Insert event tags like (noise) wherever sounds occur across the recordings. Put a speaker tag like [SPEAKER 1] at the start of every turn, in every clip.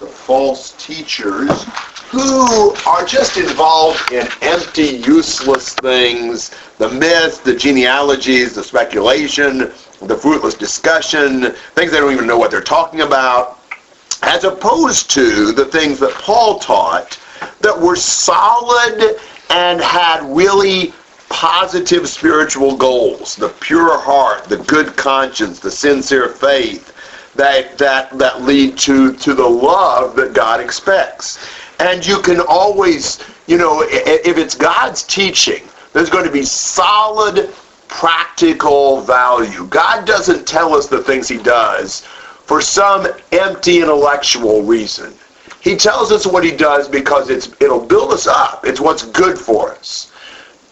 [SPEAKER 1] the false teachers who are just involved in empty, useless things, the myths, the genealogies, the speculation, the fruitless discussion, things they don't even know what they're talking about, as opposed to the things that Paul taught that were solid and had really positive spiritual goals, the pure heart, the good conscience, the sincere faith, that, that, that lead to, to the love that God expects. And you can always, you know, if it's God's teaching, there's going to be solid practical value. God doesn't tell us the things he does for some empty intellectual reason. He tells us what he does because it's it'll build us up. It's what's good for us.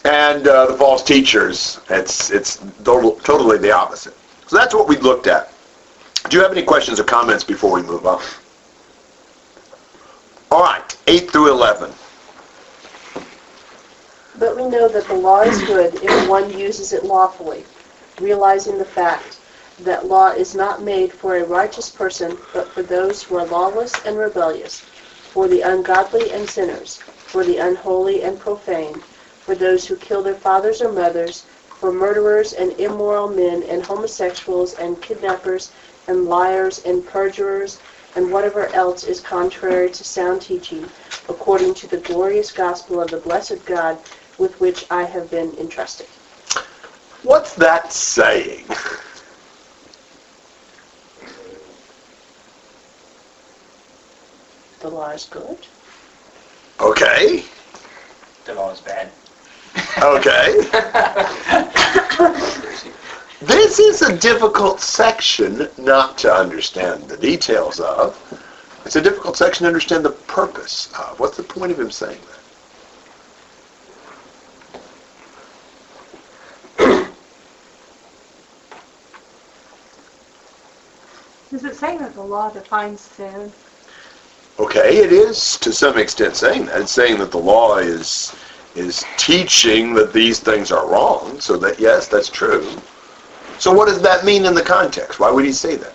[SPEAKER 1] And uh, the false teachers, it's it's total, totally the opposite. So that's what we looked at. Do you have any questions or comments before we move on? All right, 8 through 11.
[SPEAKER 2] But we know that the law is good if one uses it lawfully, realizing the fact that law is not made for a righteous person, but for those who are lawless and rebellious, for the ungodly and sinners, for the unholy and profane, for those who kill their fathers or mothers, for murderers and immoral men and homosexuals and kidnappers and liars and perjurers and whatever else is contrary to sound teaching, according to the glorious gospel of the blessed God with which I have been entrusted.
[SPEAKER 1] What's that saying?
[SPEAKER 2] The law is good.
[SPEAKER 1] Okay.
[SPEAKER 3] The law is bad.
[SPEAKER 1] Okay. (laughs) (laughs) This is a difficult section not to understand the details of. It's a difficult section to understand the purpose of. What's the point of him saying that? (clears throat)
[SPEAKER 4] Is it saying that the law defines sin?
[SPEAKER 1] Okay, it is to some extent saying that. It's saying that the law is is teaching that these things are wrong, so that yes, that's true. So what does that mean in the context? Why would he say that?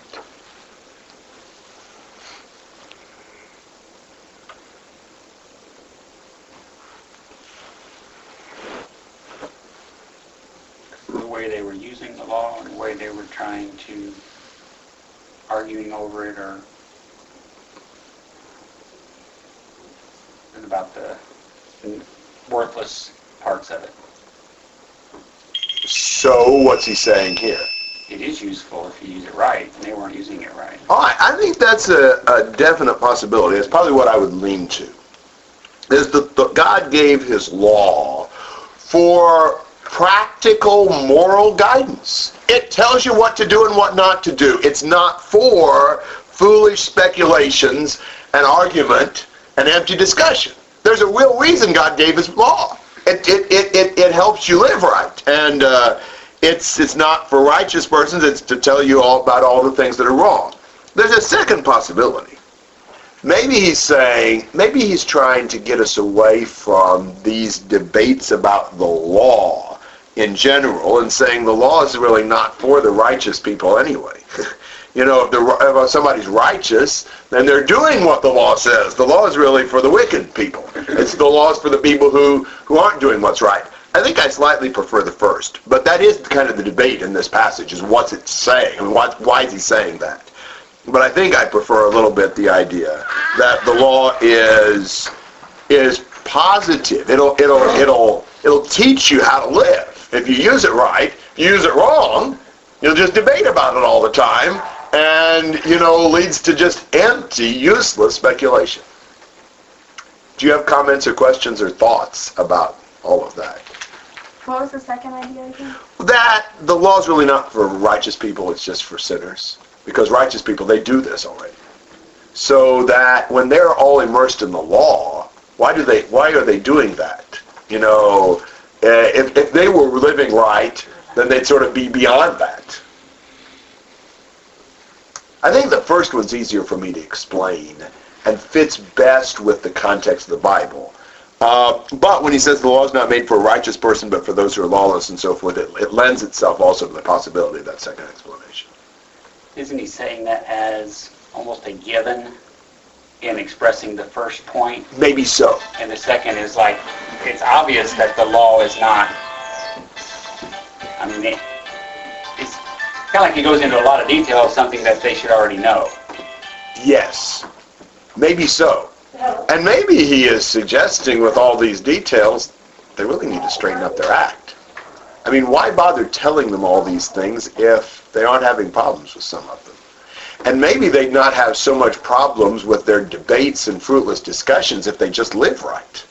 [SPEAKER 3] The way they were using the law and the way they were trying to arguing over it or and about the worthless parts of it.
[SPEAKER 1] So what's he saying here?
[SPEAKER 3] It is useful if you use it right, and they weren't using it right.
[SPEAKER 1] All right, I think that's a, a definite possibility. It's probably what I would lean to. Is that the, God gave his law for practical moral guidance. It tells you what to do and what not to do. It's not for foolish speculations and argument and empty discussion. There's a real reason God gave his law. It, it, it, it, it helps you live right. And uh, it's, it's not for righteous persons. It's to tell you all about all the things that are wrong. There's a second possibility. Maybe he's saying, maybe he's trying to get us away from these debates about the law in general and saying the law is really not for the righteous people anyway. (laughs) you know, if, the, if somebody's righteous, then they're doing what the law says. The law is really for the wicked people. It's the law is for the people who, who aren't doing what's right. I think I slightly prefer the first, but that is kind of the debate in this passage: is what's it saying? Mean, why, why is he saying that? But I think I prefer a little bit the idea that the law is is positive. It'll it'll it'll it'll teach you how to live. If you use it right, you use it wrong, you'll just debate about it all the time, and you know leads to just empty, useless speculation. Do you have comments or questions or thoughts about all of that?
[SPEAKER 4] What was the second idea again?
[SPEAKER 1] That the law is really not for righteous people, it's just for sinners. Because righteous people, they do this already. So that when they're all immersed in the law, why do they why are they doing that? You know, uh, if, if they were living right, then they'd sort of be beyond that. I think the first one's easier for me to explain and fits best with the context of the Bible. Uh, but when he says the law is not made for a righteous person, but for those who are lawless and so forth, it, it lends itself also to the possibility of that second explanation.
[SPEAKER 3] Isn't he saying that as almost a given in expressing the first point,
[SPEAKER 1] Maybe so.
[SPEAKER 3] and the second is like, it's obvious that the law is not, I mean, it, it's kind of like he goes into a lot of detail of something that they should already know.
[SPEAKER 1] Yes. Maybe so. And maybe he is suggesting with all these details, they really need to straighten up their act. I mean, why bother telling them all these things if they aren't having problems with some of them? And maybe they'd not have so much problems with their debates and fruitless discussions if they just live right.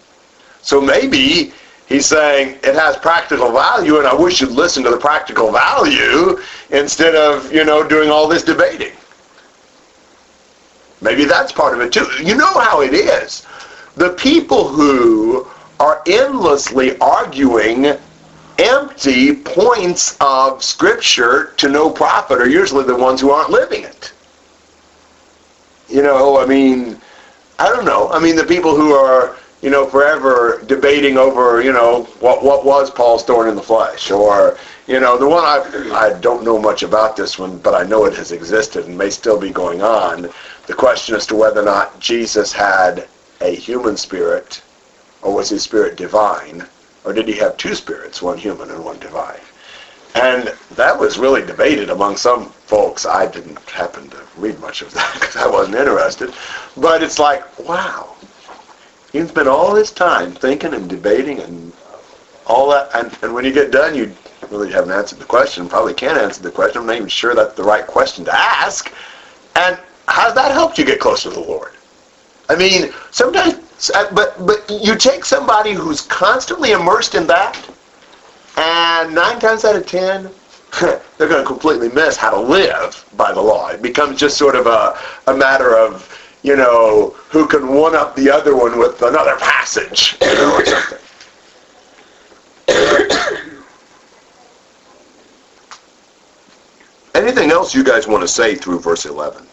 [SPEAKER 1] So maybe he's saying it has practical value and I wish you'd listen to the practical value instead of, you know, doing all this debating. Maybe that's part of it too. You know how it is. The people who are endlessly arguing empty points of scripture to no profit are usually the ones who aren't living it. You know, I mean, I don't know. I mean, the people who are, you know, forever debating over, you know, what what was Paul's thorn in the flesh, or you know, the one I I don't know much about this one, but I know it has existed and may still be going on. The question as to whether or not Jesus had a human spirit, or was his spirit divine, or did he have two spirits, one human and one divine? And that was really debated among some folks. I didn't happen to read much of that (laughs) because I wasn't interested. But it's like, wow. You spend all this time thinking and debating and all that, and, and when you get done, you really haven't answered the question, probably can't answer the question. I'm not even sure that's the right question to ask. And how's that helped you get closer to the Lord? I mean, sometimes, uh, but but you take somebody who's constantly immersed in that, and nine times out of ten, (laughs) they're going to completely miss how to live by the law. It becomes just sort of a, a matter of, you know, who can one up the other one with another passage, you know, or something. (coughs) Anything else you guys want to say through verse 11?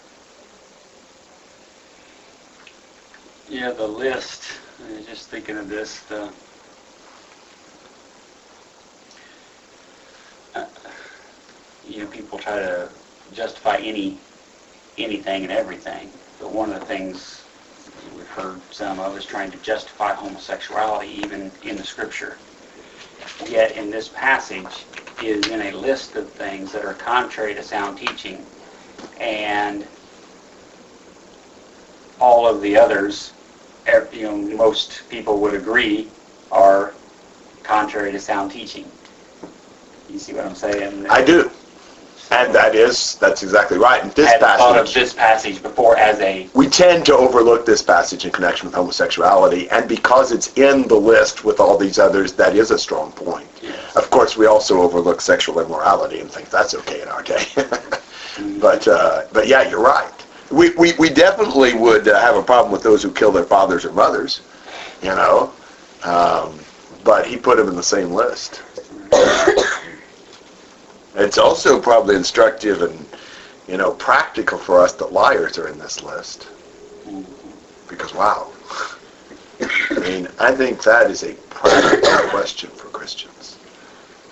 [SPEAKER 3] Yeah, the list, I was just thinking of this, the, uh, you know, people try to justify any, anything and everything, but one of the things we've heard some of is trying to justify homosexuality even in the scripture. Yet in this passage is in a list of things that are contrary to sound teaching, and all of the others you know, most people would agree are contrary to sound teaching. You see what I'm saying?
[SPEAKER 1] I do. And that is, that's exactly right. And
[SPEAKER 3] I
[SPEAKER 1] this
[SPEAKER 3] hadn't thought of
[SPEAKER 1] passage,
[SPEAKER 3] this passage before as a,
[SPEAKER 1] we tend to overlook this passage in connection with homosexuality, and because it's in the list with all these others, that is a strong point. Of course, we also overlook sexual immorality and think that's okay in our day. (laughs) but, uh, but yeah, you're right. We, we, we definitely would uh, have a problem with those who kill their fathers or mothers, you know. Um, but he put them in the same list. It's also probably instructive and, you know, practical for us that liars are in this list. Because, wow. I mean, I think that is a practical question for Christians.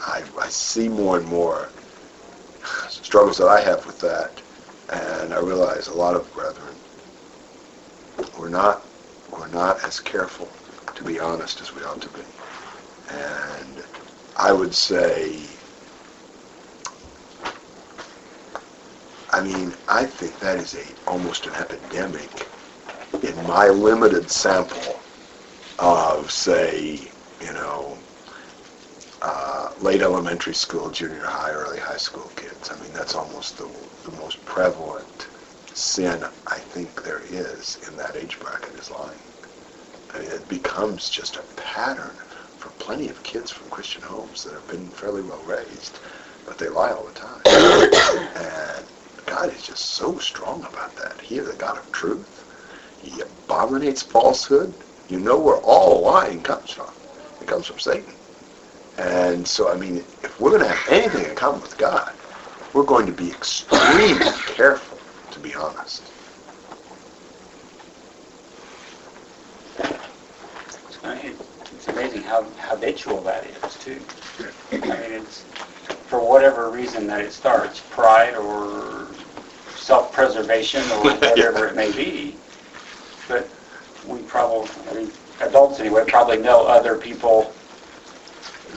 [SPEAKER 1] I, I see more and more struggles that I have with that, and I realize a lot of brethren, we're not, we're not as careful, to be honest, as we ought to be. And I would say I mean, I think that is a almost an epidemic in my limited sample of, say, you know, late elementary school, junior high, early high school kids. I mean, that's almost the, the most prevalent sin I think there is in that age bracket is lying. I mean, it becomes just a pattern for plenty of kids from Christian homes that have been fairly well raised, but they lie all the time. (coughs) and God is just so strong about that. He is the God of truth. He abominates falsehood. You know where all lying comes from. It comes from Satan. And so, I mean, if we're going to have anything in common with God, we're going to be extremely careful, to be honest.
[SPEAKER 3] it's amazing how habitual that is too. I mean, it's, for whatever reason that it starts, pride or self-preservation or (laughs) whatever it may be, but we probably, I mean, adults anyway, probably know other people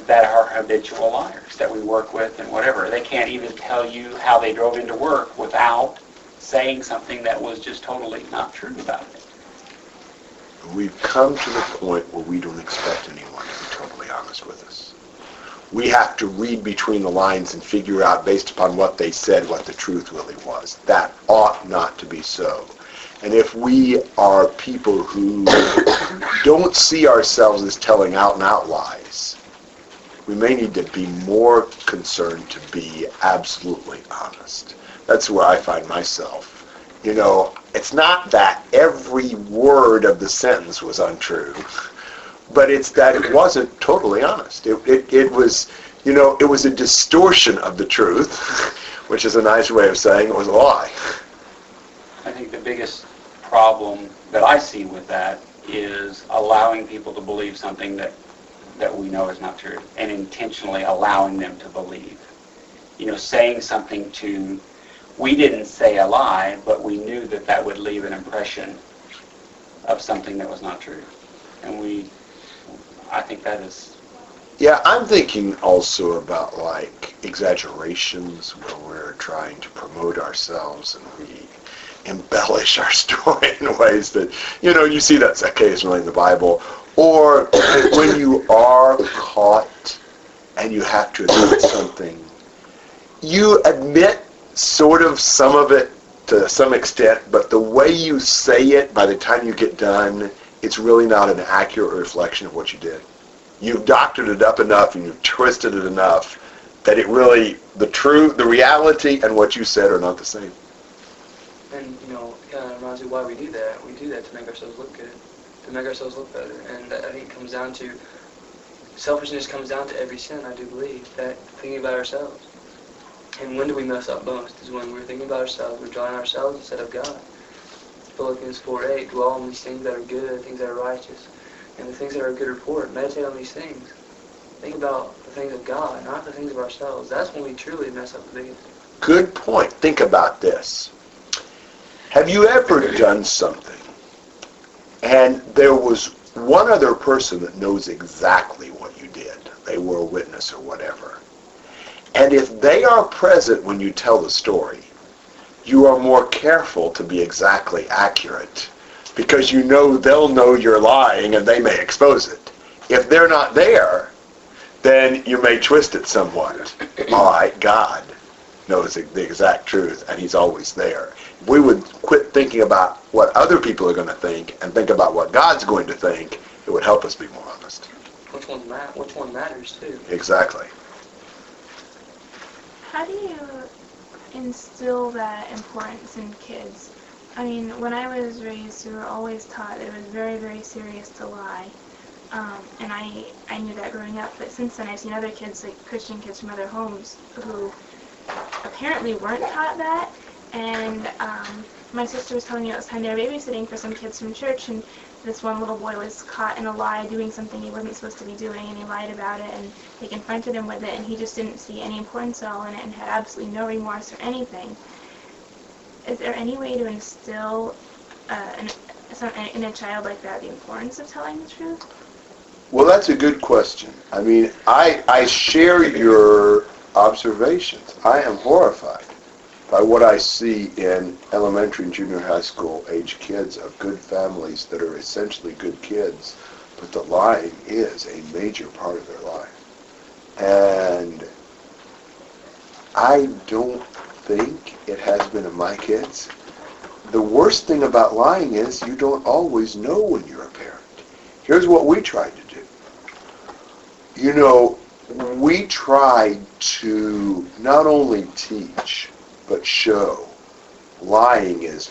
[SPEAKER 3] that are habitual liars that we work with and whatever. They can't even tell you how they drove into work without saying something that was just totally not true about it.
[SPEAKER 1] We've come to the point where we don't expect anyone to be totally honest with us. We have to read between the lines and figure out, based upon what they said, what the truth really was. That ought not to be so. And if we are people who (coughs) don't see ourselves as telling out and out lies, we may need to be more concerned to be absolutely honest. That's where I find myself. You know, it's not that every word of the sentence was untrue, but it's that it wasn't totally honest. It, it, it was, you know, it was a distortion of the truth, (laughs) which is a nice way of saying it was a lie.
[SPEAKER 3] I think the biggest problem that I see with that is allowing people to believe something that that we know is not true and intentionally allowing them to believe. You know, saying something to, we didn't say a lie, but we knew that that would leave an impression of something that was not true. And we, I think that is...
[SPEAKER 1] Yeah, I'm thinking also about like exaggerations where we're trying to promote ourselves and we embellish our (laughs) story in ways that, you know, you see that occasionally in the Bible or when you are caught and you have to admit something, you admit sort of some of it to some extent, but the way you say it by the time you get done, it's really not an accurate reflection of what you did. You've doctored it up enough and you've twisted it enough that it really, the truth, the reality and what you said are not the same.
[SPEAKER 5] And, you know, reminds me why we do that. We do that to make ourselves look good make ourselves look better. And I think it comes down to selfishness comes down to every sin. I do believe that thinking about ourselves. And when do we mess up most? Is when we're thinking about ourselves. We're drawing ourselves instead of God. Philippians 4:8. Dwell on these things that are good, things that are righteous, and the things that are good report. Meditate on these things. Think about the things of God, not the things of ourselves. That's when we truly mess up the biggest.
[SPEAKER 1] Good point. Think about this. Have you ever done something and there was one other person that knows exactly what you did. They were a witness or whatever. And if they are present when you tell the story, you are more careful to be exactly accurate because you know they'll know you're lying and they may expose it. If they're not there, then you may twist it somewhat. All right, God knows the exact truth and he's always there we would quit thinking about what other people are going to think and think about what God's going to think, it would help us be more honest.
[SPEAKER 5] Which one, ma- which one matters, too.
[SPEAKER 1] Exactly.
[SPEAKER 4] How do you instill that importance in kids? I mean, when I was raised, we were always taught it was very, very serious to lie. Um, and I, I knew that growing up, but since then I've seen other kids, like Christian kids from other homes, who apparently weren't taught that, and um, my sister was telling me it was time they were babysitting for some kids from church, and this one little boy was caught in a lie doing something he wasn't supposed to be doing, and he lied about it, and they confronted him with it, and he just didn't see any importance at all in it and had absolutely no remorse or anything. Is there any way to instill uh, in, in a child like that the importance of telling the truth?
[SPEAKER 1] Well, that's a good question. I mean, I, I share your observations. I am horrified by what I see in elementary and junior high school age kids of good families that are essentially good kids, but the lying is a major part of their life. And I don't think it has been in my kids. The worst thing about lying is you don't always know when you're a parent. Here's what we tried to do. You know, we tried to not only teach, but show lying is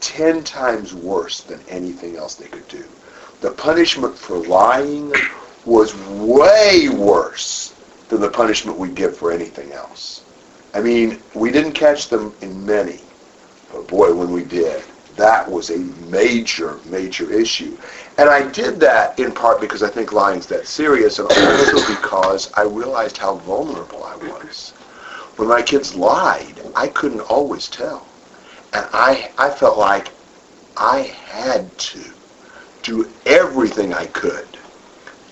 [SPEAKER 1] ten times worse than anything else they could do. The punishment for lying was way worse than the punishment we give for anything else. I mean, we didn't catch them in many, but boy, when we did, that was a major, major issue. And I did that in part because I think lying's that serious, and also because I realized how vulnerable I was. When my kids lied, I couldn't always tell. And I, I felt like I had to do everything I could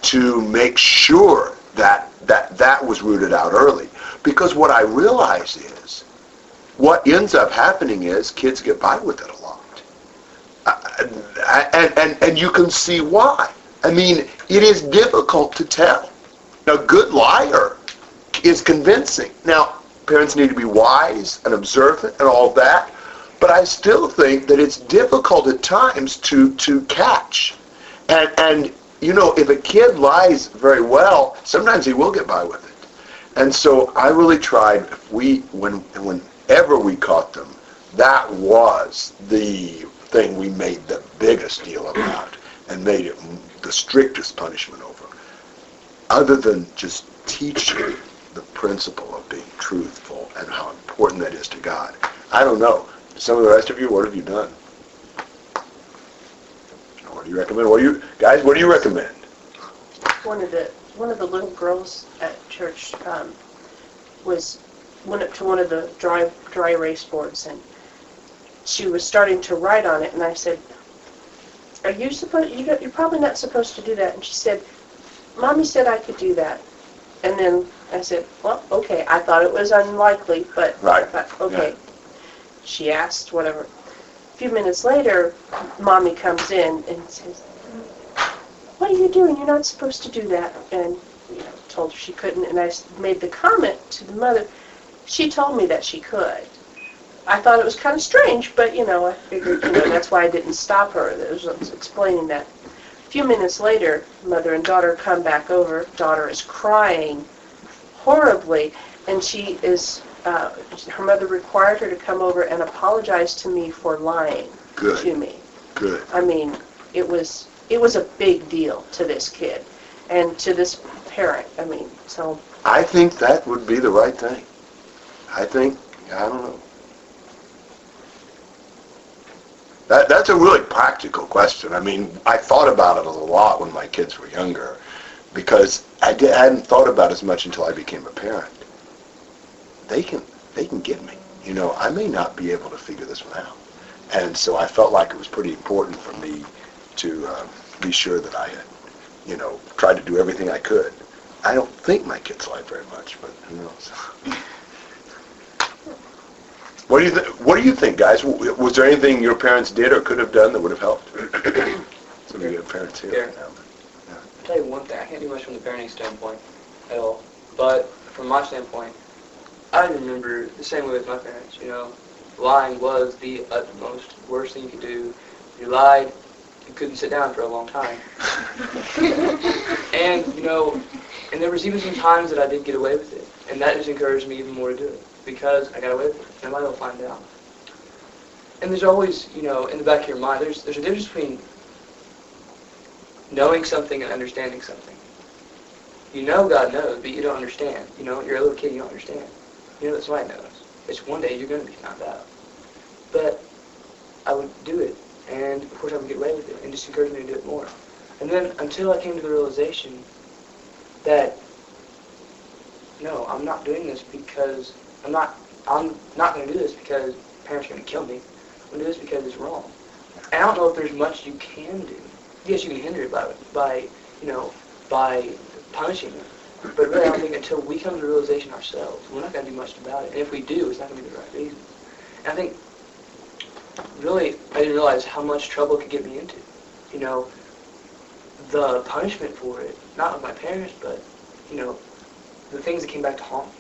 [SPEAKER 1] to make sure that that that was rooted out early. Because what I realize is, what ends up happening is kids get by with it a lot, uh, and and and you can see why. I mean, it is difficult to tell. A good liar is convincing. Now, parents need to be wise and observant and all that, but I still think that it's difficult at times to to catch. And and you know, if a kid lies very well, sometimes he will get by with it. And so I really tried. If we, when, whenever we caught them, that was the thing we made the biggest deal about and made it the strictest punishment over. Other than just teaching the principle being truthful and how important that is to God. I don't know. Some of the rest of you, what have you done? What do you recommend? What do you guys? What do you recommend?
[SPEAKER 2] One of the one of the little girls at church um, was went up to one of the dry dry erase boards and she was starting to write on it, and I said, "Are you supposed? You you're probably not supposed to do that." And she said, "Mommy said I could do that." And then I said, "Well, okay." I thought it was unlikely, but
[SPEAKER 1] right.
[SPEAKER 2] I thought, okay. She asked whatever A few minutes later, mommy comes in and says, what are you doing? You're not supposed to do that. And you know, told her she couldn't. And I made the comment to the mother, she told me that she could. I thought it was kind of strange, but you know, I figured, you know, that's why I didn't stop her. I was explaining that. A few minutes later, mother and daughter come back over. Daughter is crying horribly, and she is uh, her mother required her to come over and apologize to me for lying
[SPEAKER 1] Good.
[SPEAKER 2] to me.
[SPEAKER 1] Good.
[SPEAKER 2] I mean, it was it was a big deal to this kid and to this parent. I mean, so.
[SPEAKER 1] I think that would be the right thing. I think I don't know. That that's a really practical question. I mean, I thought about it a lot when my kids were younger, because I, did, I hadn't thought about as much until I became a parent they can they can get me. You know, I may not be able to figure this one out. And so I felt like it was pretty important for me to uh, be sure that I had, you know, tried to do everything I could. I don't think my kids lie very much, but who knows? (laughs) What do you th- What do you think, guys? Was there anything your parents did or could have done that would have helped? (clears throat) Some of your parents here.
[SPEAKER 5] Yeah. Yeah. I'll tell you one thing. I can't do much from the parenting standpoint at all. But from my standpoint, I remember the same way with my parents, you know. Lying was the utmost worst thing you could do. You lied, you couldn't sit down for a long time. (laughs) and, you know, and there was even some times that I did get away with it. And that just encouraged me even more to do it. Because I got away with it. Nobody will find out. And there's always, you know, in the back of your mind, there's, there's a difference between knowing something and understanding something. You know God knows, but you don't understand. You know, you're a little kid, you don't understand. You know, that's why I knows. It's one day you're going to be found out. But I would do it, and of course I would get away with it, and just encourage me to do it more. And then until I came to the realization that no, I'm not doing this because I'm not. I'm not going to do this because parents are going to kill me. I'm going to do this because it's wrong. And I don't know if there's much you can do. Yes, you can hinder it by by you know by punishing them. But really, I don't think until we come to the realization ourselves, we're not going to do much about it. And if we do, it's not going to be the right reason. And I think, really, I didn't realize how much trouble it could get me into. You know, the punishment for it, not with my parents, but, you know, the things that came back to haunt me.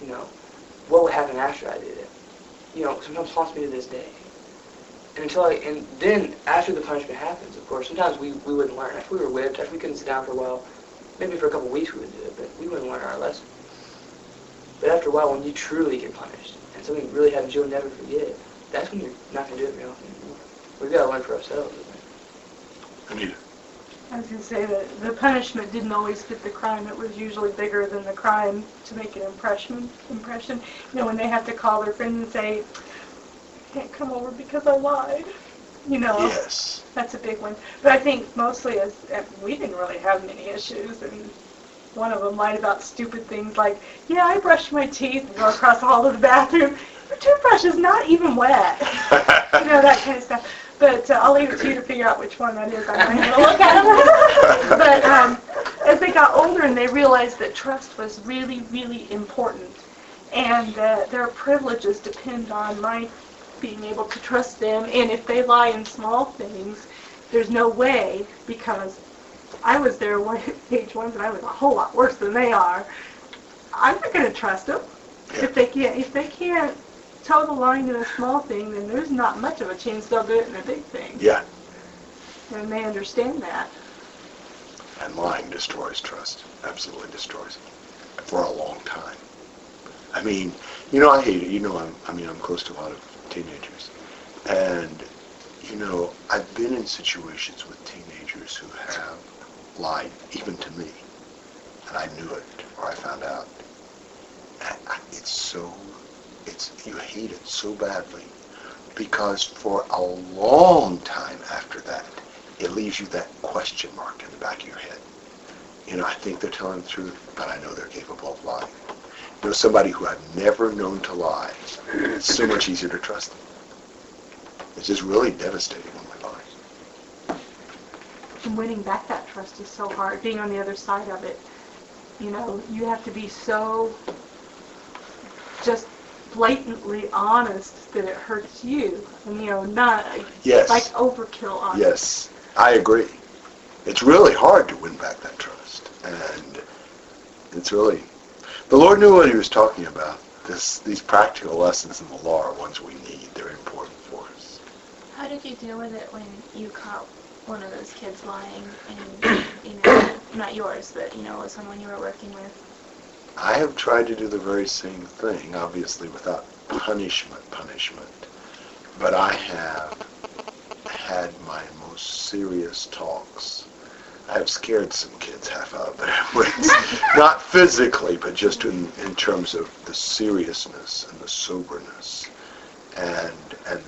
[SPEAKER 5] You know, what would happen after I did it. You know, sometimes haunts me to this day. And until I, and then after the punishment happens, of course, sometimes we, we wouldn't learn. After we were whipped, after we couldn't sit down for a while, maybe for a couple of weeks we would do it, but we wouldn't learn our lesson. But after a while, when you truly get punished, and something really happens you'll never forget, that's when you're not going to do it very often anymore. We've got to learn for ourselves.
[SPEAKER 1] Anita.
[SPEAKER 6] I was going to say that the punishment didn't always fit the crime. It was usually bigger than the crime to make an impression. Impression. You know, when they have to call their friend and say, I can't come over because I lied. You know.
[SPEAKER 1] Yes
[SPEAKER 6] that's a big one. But I think mostly as we didn't really have many issues, and one of them lied about stupid things like, "Yeah, I brushed my teeth and go across the hall to the bathroom. Your toothbrush is not even wet." (laughs) you know that kind of stuff. But uh, I'll leave it to you to figure out which one that is. I'm going to look at them. (laughs) but um, as they got older and they realized that trust was really, really important, and that their privileges depend on my being able to trust them, and if they lie in small things, there's no way because I was their one, (laughs) age ones and I was a whole lot worse than they are. I'm not going to trust them if they can't. If they can't toe the line in a small thing, then there's not much of a chance they'll do it in a big thing.
[SPEAKER 1] Yeah,
[SPEAKER 6] And they understand that.
[SPEAKER 1] and lying destroys trust. Absolutely destroys it for a long time. I mean, you know, I hate it. You know, I'm, I mean, I'm close to a lot of teenagers, and you know, I've been in situations with teenagers who have lied, even to me, and I knew it or I found out. It's so, it's you hate it so badly because for a long time after that, it leaves you that question mark in the back of your head. You know, I think they're telling the truth, but I know they're capable of lying. You know, somebody who I've never known to lie, it's so much easier to trust them. It's just really devastating when they lie.
[SPEAKER 6] And winning back that trust is so hard. Being on the other side of it, you know, you have to be so just blatantly honest that it hurts you. And, you know, not
[SPEAKER 1] Yes.
[SPEAKER 6] like overkill honest.
[SPEAKER 1] Yes, I agree. It's really hard to win back that trust, and it's really the Lord knew what He was talking about. This, these practical lessons in the law are ones we need. They're important for us.
[SPEAKER 4] How did you deal with it when you caught one of those kids lying and, you know, not yours, but, you know, someone you were working with?
[SPEAKER 1] I have tried to do the very same thing, obviously without punishment, punishment. But I have had my most serious talks. I have scared some kids half out of their wits. Not physically, but just in, in terms of the seriousness and the soberness and and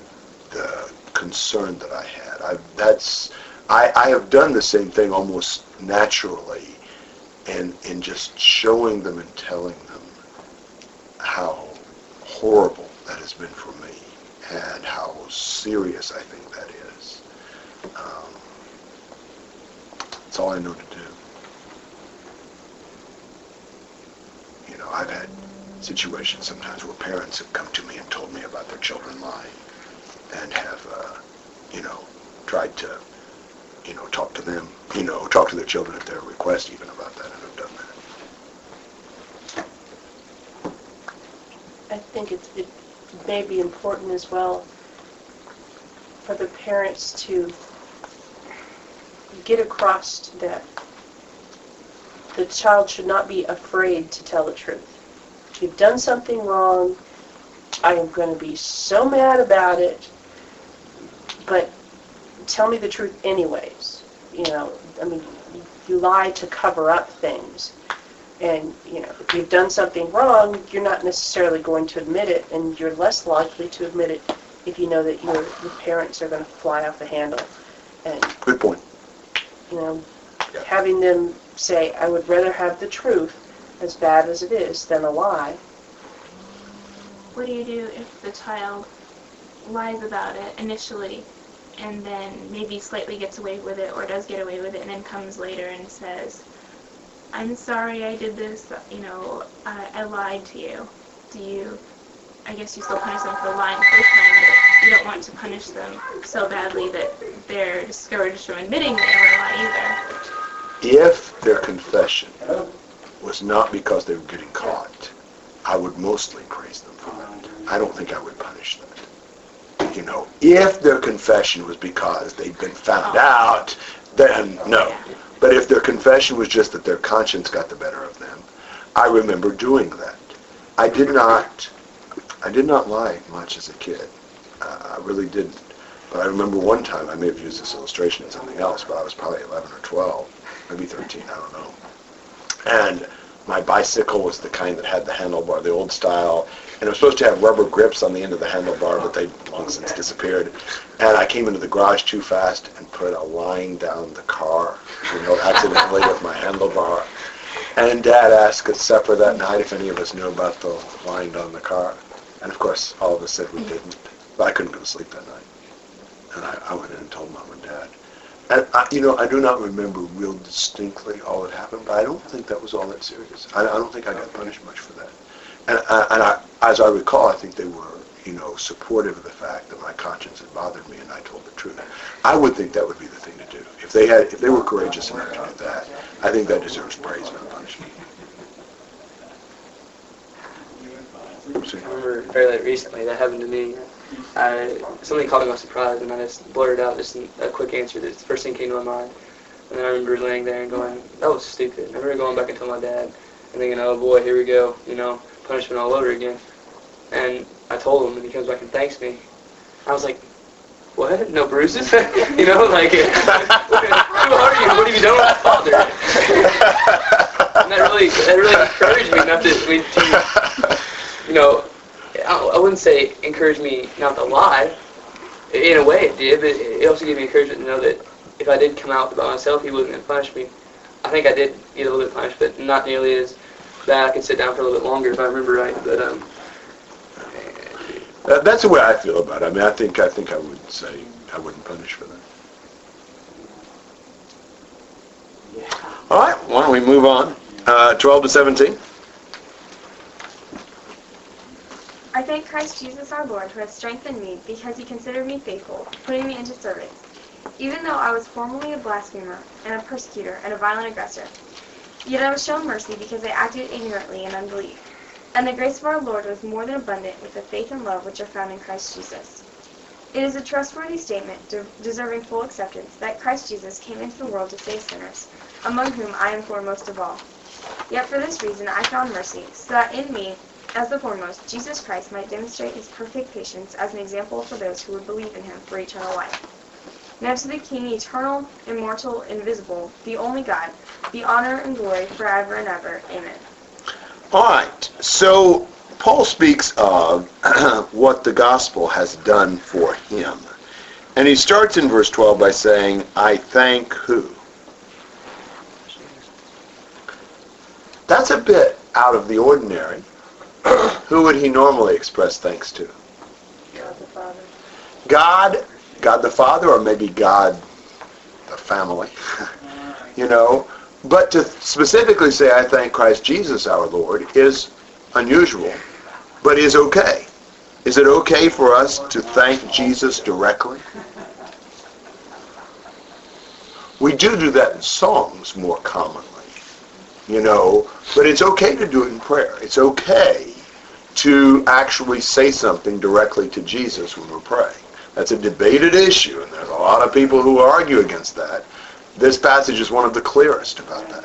[SPEAKER 1] the concern that I had. I, that's I, I have done the same thing almost naturally and in just showing them and telling them how horrible that has been for me and how serious I think that is. Um, that's all I know to do. You know, I've had situations sometimes where parents have come to me and told me about their children lying and have, uh, you know, tried to you know, talk to them, you know, talk to their children at their request even about that and have done that.
[SPEAKER 2] I think it, it may be important as well for the parents to get across that the child should not be afraid to tell the truth. If you've done something wrong, I am going to be so mad about it, but tell me the truth anyways. You know, I mean, you lie to cover up things. And, you know, if you've done something wrong, you're not necessarily going to admit it, and you're less likely to admit it if you know that your, your parents are going to fly off the handle. And,
[SPEAKER 1] Good point.
[SPEAKER 2] You know,
[SPEAKER 1] Yeah.
[SPEAKER 2] having them say, I would rather have the truth, as bad as it is, than a lie.
[SPEAKER 4] What do you do if the child lies about it initially and then maybe slightly gets away with it or does get away with it and then comes later and says, I'm sorry I did this, you know, I, I lied to you. Do you, I guess you still punish them for lying first time, you don't want to punish them so badly that they're discouraged from admitting they never lie either.
[SPEAKER 1] If their confession was not because they were getting caught, I would mostly praise them for that. I don't think I would punish them. You know, if their confession was because they'd been found
[SPEAKER 4] Oh.
[SPEAKER 1] out, then oh, no.
[SPEAKER 4] Yeah.
[SPEAKER 1] But if their confession was just that their conscience got the better of them, I remember doing that. I did not, I did not lie much as a kid. I really didn't. But I remember one time, I may have used this illustration in something else, but I was probably 11 or 12, maybe 13, I don't know. And my bicycle was the kind that had the handlebar, the old style, and it was supposed to have rubber grips on the end of the handlebar, but they long since disappeared. And I came into the garage too fast and put a line down the car, you know, accidentally with my handlebar. And Dad asked at supper that night if any of us knew about the line down the car. And of course, all of us said we didn't. But I couldn't go to sleep that night. And I, I went in and told mom and dad. And, I, you know, I do not remember real distinctly all that happened, but I don't think that was all that serious. I, I don't think I got punished much for that. And, I, and I, as I recall, I think they were, you know, supportive of the fact that my conscience had bothered me and I told the truth. I would think that would be the thing to do. If they had, if they were courageous enough to do that, I think that deserves praise, not punishment.
[SPEAKER 5] I remember fairly recently that happened to me. I, something caught me by surprise, and I just blurted out just a quick answer. That's the first thing came to my mind. And then I remember laying there and going, that was stupid. I remember going back and telling my dad and thinking, oh boy, here we go, you know, punishment all over again. And I told him, and he comes back and thanks me. I was like, what? No bruises? (laughs) you know, like, (laughs) who are you? What have you done with my father? (laughs) and that really, that really encouraged me not to, to you know, I wouldn't say encourage me not to lie. In a way, it did, but it also gave me encouragement to know that if I did come out by myself, he wasn't going to punish me. I think I did get a little bit punished, but not nearly as bad. I could sit down for a little bit longer if I remember right. But um,
[SPEAKER 1] uh, that's the way I feel about it. I mean, I think I think I would say I wouldn't punish for that. All right, why don't we move on? Uh, 12 to 17.
[SPEAKER 7] I thank Christ Jesus our Lord who has strengthened me because he considered me faithful, putting me into service, even though I was formerly a blasphemer and a persecutor and a violent aggressor. Yet I was shown mercy because I acted ignorantly in unbelief. And the grace of our Lord was more than abundant with the faith and love which are found in Christ Jesus. It is a trustworthy statement, de- deserving full acceptance, that Christ Jesus came into the world to save sinners, among whom I am foremost of all. Yet for this reason I found mercy, so that in me, as the foremost, Jesus Christ might demonstrate his perfect patience as an example for those who would believe in him for eternal life. Now to the King, eternal, immortal, invisible, the only God, be honor and glory forever and ever. Amen.
[SPEAKER 1] All right. So Paul speaks of (clears throat) what the gospel has done for him. And he starts in verse 12 by saying, I thank who? That's a bit out of the ordinary. (coughs) Who would he normally express thanks to?
[SPEAKER 2] God the Father.
[SPEAKER 1] God, God the Father, or maybe God the family, (laughs) you know. But to specifically say, I thank Christ Jesus our Lord, is unusual, but is okay. Is it okay for us to thank Jesus directly? We do do that in songs more commonly, you know, but it's okay to do it in prayer. It's okay to actually say something directly to Jesus when we're praying. That's a debated issue, and there's a lot of people who argue against that. This passage is one of the clearest about that.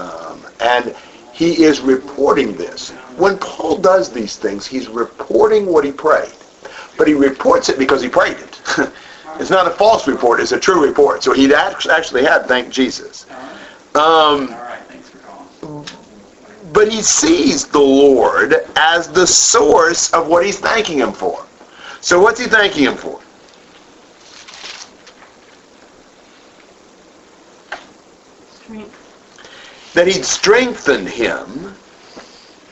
[SPEAKER 1] Um, and he is reporting this. When Paul does these things, he's reporting what he prayed. But he reports it because he prayed it. (laughs) it's not a false report, it's a true report. So he actually had thanked Jesus. Um, but he sees the Lord as the source of what he's thanking him for. So what's he thanking him for?
[SPEAKER 6] Strength.
[SPEAKER 1] That he'd strengthened him.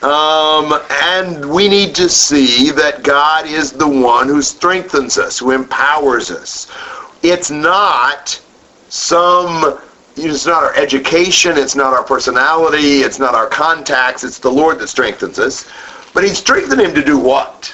[SPEAKER 1] Um, and we need to see that God is the one who strengthens us, who empowers us. It's not some it's not our education, it's not our personality, it's not our contacts, it's the Lord that strengthens us. But he strengthened him to do what?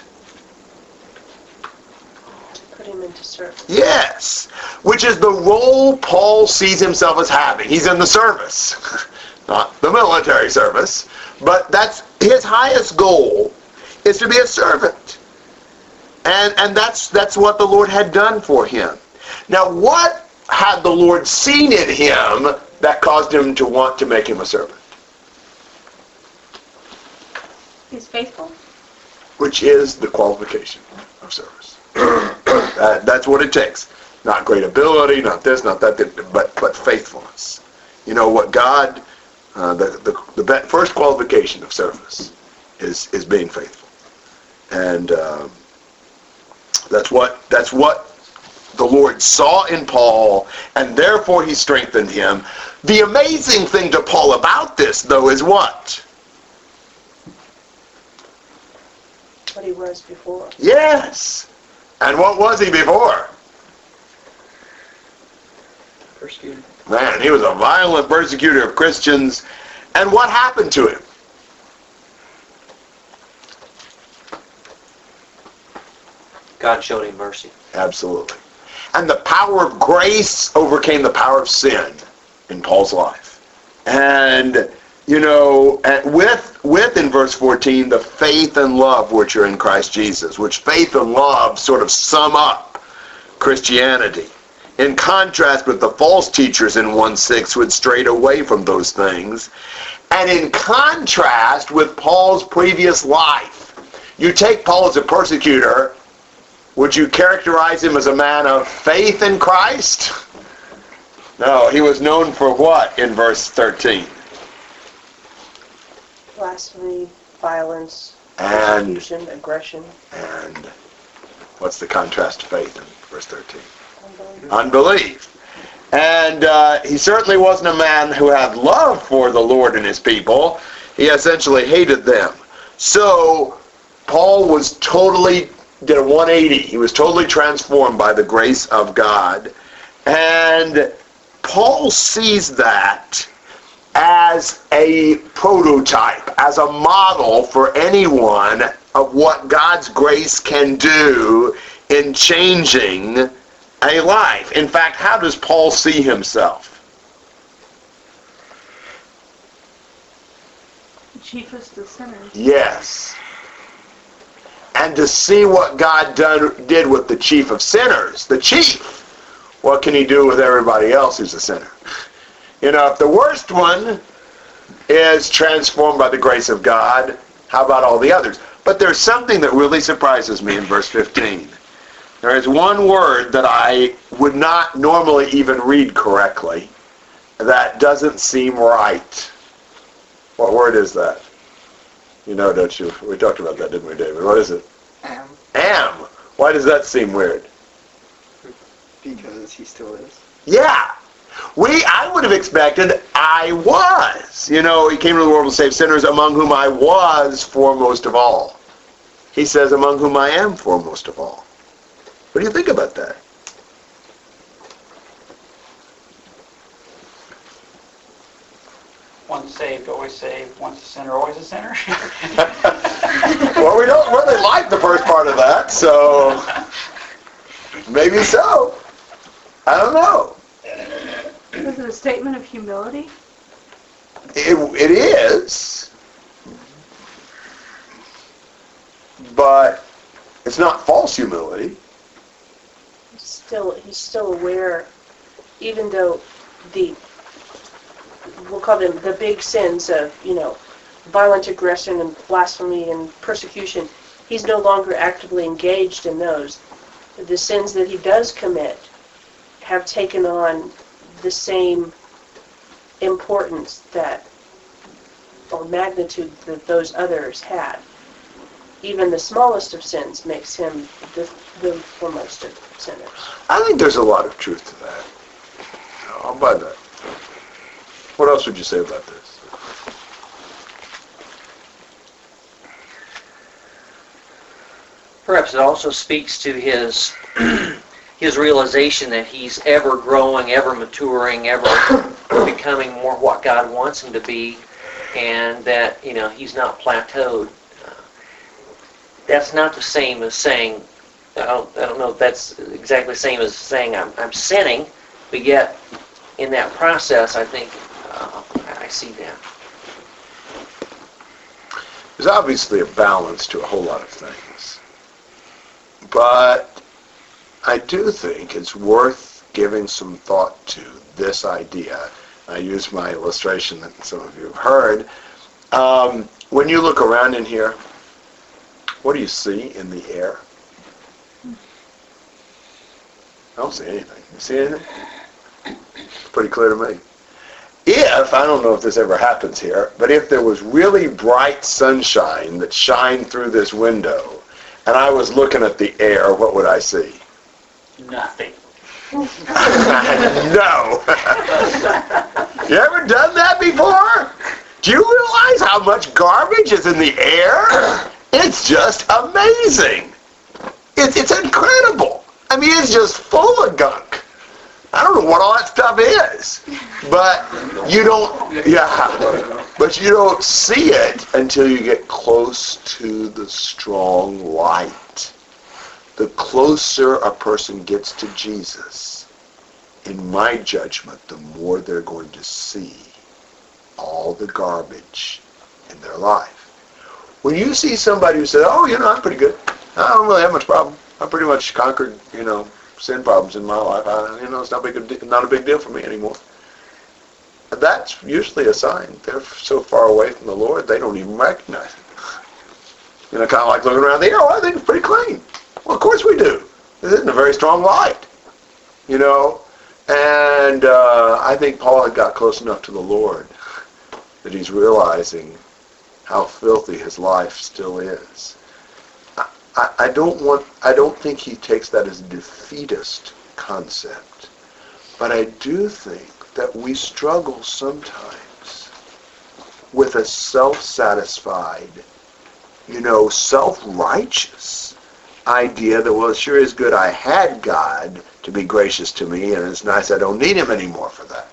[SPEAKER 2] To put him into service.
[SPEAKER 1] Yes, which is the role Paul sees himself as having. He's in the service, (laughs) not the military service, but that's his highest goal is to be a servant. And, and that's, that's what the Lord had done for him. Now, what had the Lord seen in him that caused him to want to make him a servant?
[SPEAKER 7] He's faithful.
[SPEAKER 1] Which is the qualification of service. (clears throat) that, that's what it takes. Not great ability, not this, not that, but, but faithfulness. You know what God, uh, the, the, the first qualification of service is, is being faithful. And uh, that's what, that's what the Lord saw in Paul, and therefore he strengthened him. The amazing thing to Paul about this, though, is what?
[SPEAKER 2] What he was before.
[SPEAKER 1] Yes. And what was he before?
[SPEAKER 5] Persecuted.
[SPEAKER 1] Man, he was a violent persecutor of Christians. And what happened to him?
[SPEAKER 8] God showed him mercy.
[SPEAKER 1] Absolutely. And the power of grace overcame the power of sin in Paul's life. And you know, with with in verse 14 the faith and love which are in Christ Jesus, which faith and love sort of sum up Christianity. In contrast with the false teachers in 1-6 who had strayed away from those things. And in contrast with Paul's previous life. You take Paul as a persecutor, would you characterize him as a man of faith in Christ? No, he was known for what in verse 13?
[SPEAKER 2] Blasphemy, violence,
[SPEAKER 1] And
[SPEAKER 2] persecution, aggression,
[SPEAKER 1] and what's the contrast to faith in verse 13?
[SPEAKER 2] unbelief.
[SPEAKER 1] Unbelief. And uh, he certainly wasn't a man who had love for the Lord and his people. He essentially hated them. So Paul was totally did a 180. He was totally transformed by the grace of God. And Paul sees that as a prototype, as a model for anyone of what God's grace can do in changing a life. In fact, how does Paul see himself?
[SPEAKER 6] Chiefest of sinners.
[SPEAKER 1] Yes. And to see what God done, did with the chief of sinners, the chief, what can he do with everybody else who's a sinner? You know, if the worst one is transformed by the grace of God, how about all the others? But there's something that really surprises me in verse 15. There is one word that I would not normally even read correctly that doesn't seem right. What word is that? You know, don't you? We talked about that, didn't we, David? What is it?
[SPEAKER 9] Am,
[SPEAKER 1] Am. Why does that seem weird?
[SPEAKER 9] because he still is.
[SPEAKER 1] Yeah. We, I would have expected I was. You know, he came to the world to save sinners, among whom I was foremost of all. He says, among whom I am foremost of all. What do you think about that?
[SPEAKER 3] Once saved, always saved. Once a sinner, always a sinner. (laughs)
[SPEAKER 1] well, we don't really like the first part of that, so maybe so. I don't know.
[SPEAKER 6] Is it a statement of humility?
[SPEAKER 1] It, it is, but it's not false humility.
[SPEAKER 2] Still, he's still aware, even though the, we'll call them the big sins of, you know, violent aggression and blasphemy and persecution, he's no longer actively engaged in those. The sins that he does commit have taken on the same importance that, or magnitude that those others had. Even the smallest of sins makes him the, the foremost of sinners.
[SPEAKER 1] I think there's a lot of truth to that. I'll buy that. What else would you say about this?
[SPEAKER 8] Perhaps it also speaks to his (clears throat) his realization that he's ever growing, ever maturing, ever (coughs) becoming more what God wants him to be, and that you know he's not plateaued. That's not the same as saying I don't I don't know if that's exactly the same as saying I'm I'm sinning, but yet in that process I think I see that.
[SPEAKER 1] There's obviously a balance to a whole lot of things. But I do think it's worth giving some thought to this idea. I use my illustration that some of you have heard. Um, when you look around in here, what do you see in the air? I don't see anything. You see anything? It's pretty clear to me. If, I don't know if this ever happens here, but if there was really bright sunshine that shined through this window, and I was looking at the air, what would I see?
[SPEAKER 3] Nothing. (laughs)
[SPEAKER 1] no. (laughs) you ever done that before? Do you realize how much garbage is in the air? It's just amazing. It's, it's incredible. I mean, it's just full of gunk. I don't know what all that stuff is. But you don't, yeah, but you don't see it until you get close to the strong light. The closer a person gets to Jesus, in my judgment, the more they're going to see all the garbage in their life. When you see somebody who says, oh, you know, I'm pretty good. I don't really have much problem. I pretty much conquered, you know, sin problems in my life. I, you know, it's not big, not a big deal for me anymore. That's usually a sign they're so far away from the Lord they don't even recognize it. (laughs) You know, kind of like looking around the air. Oh, I think it's pretty clean. Well, of course we do. This isn't a very strong light. You know, and uh, I think Paul had got close enough to the Lord that he's realizing how filthy his life still is. I, don't want, I don't think he takes that as a defeatist concept. But I do think that we struggle sometimes with a self-satisfied, you know, self-righteous idea that, well, it sure is good I had God to be gracious to me, and it's nice I don't need him anymore for that.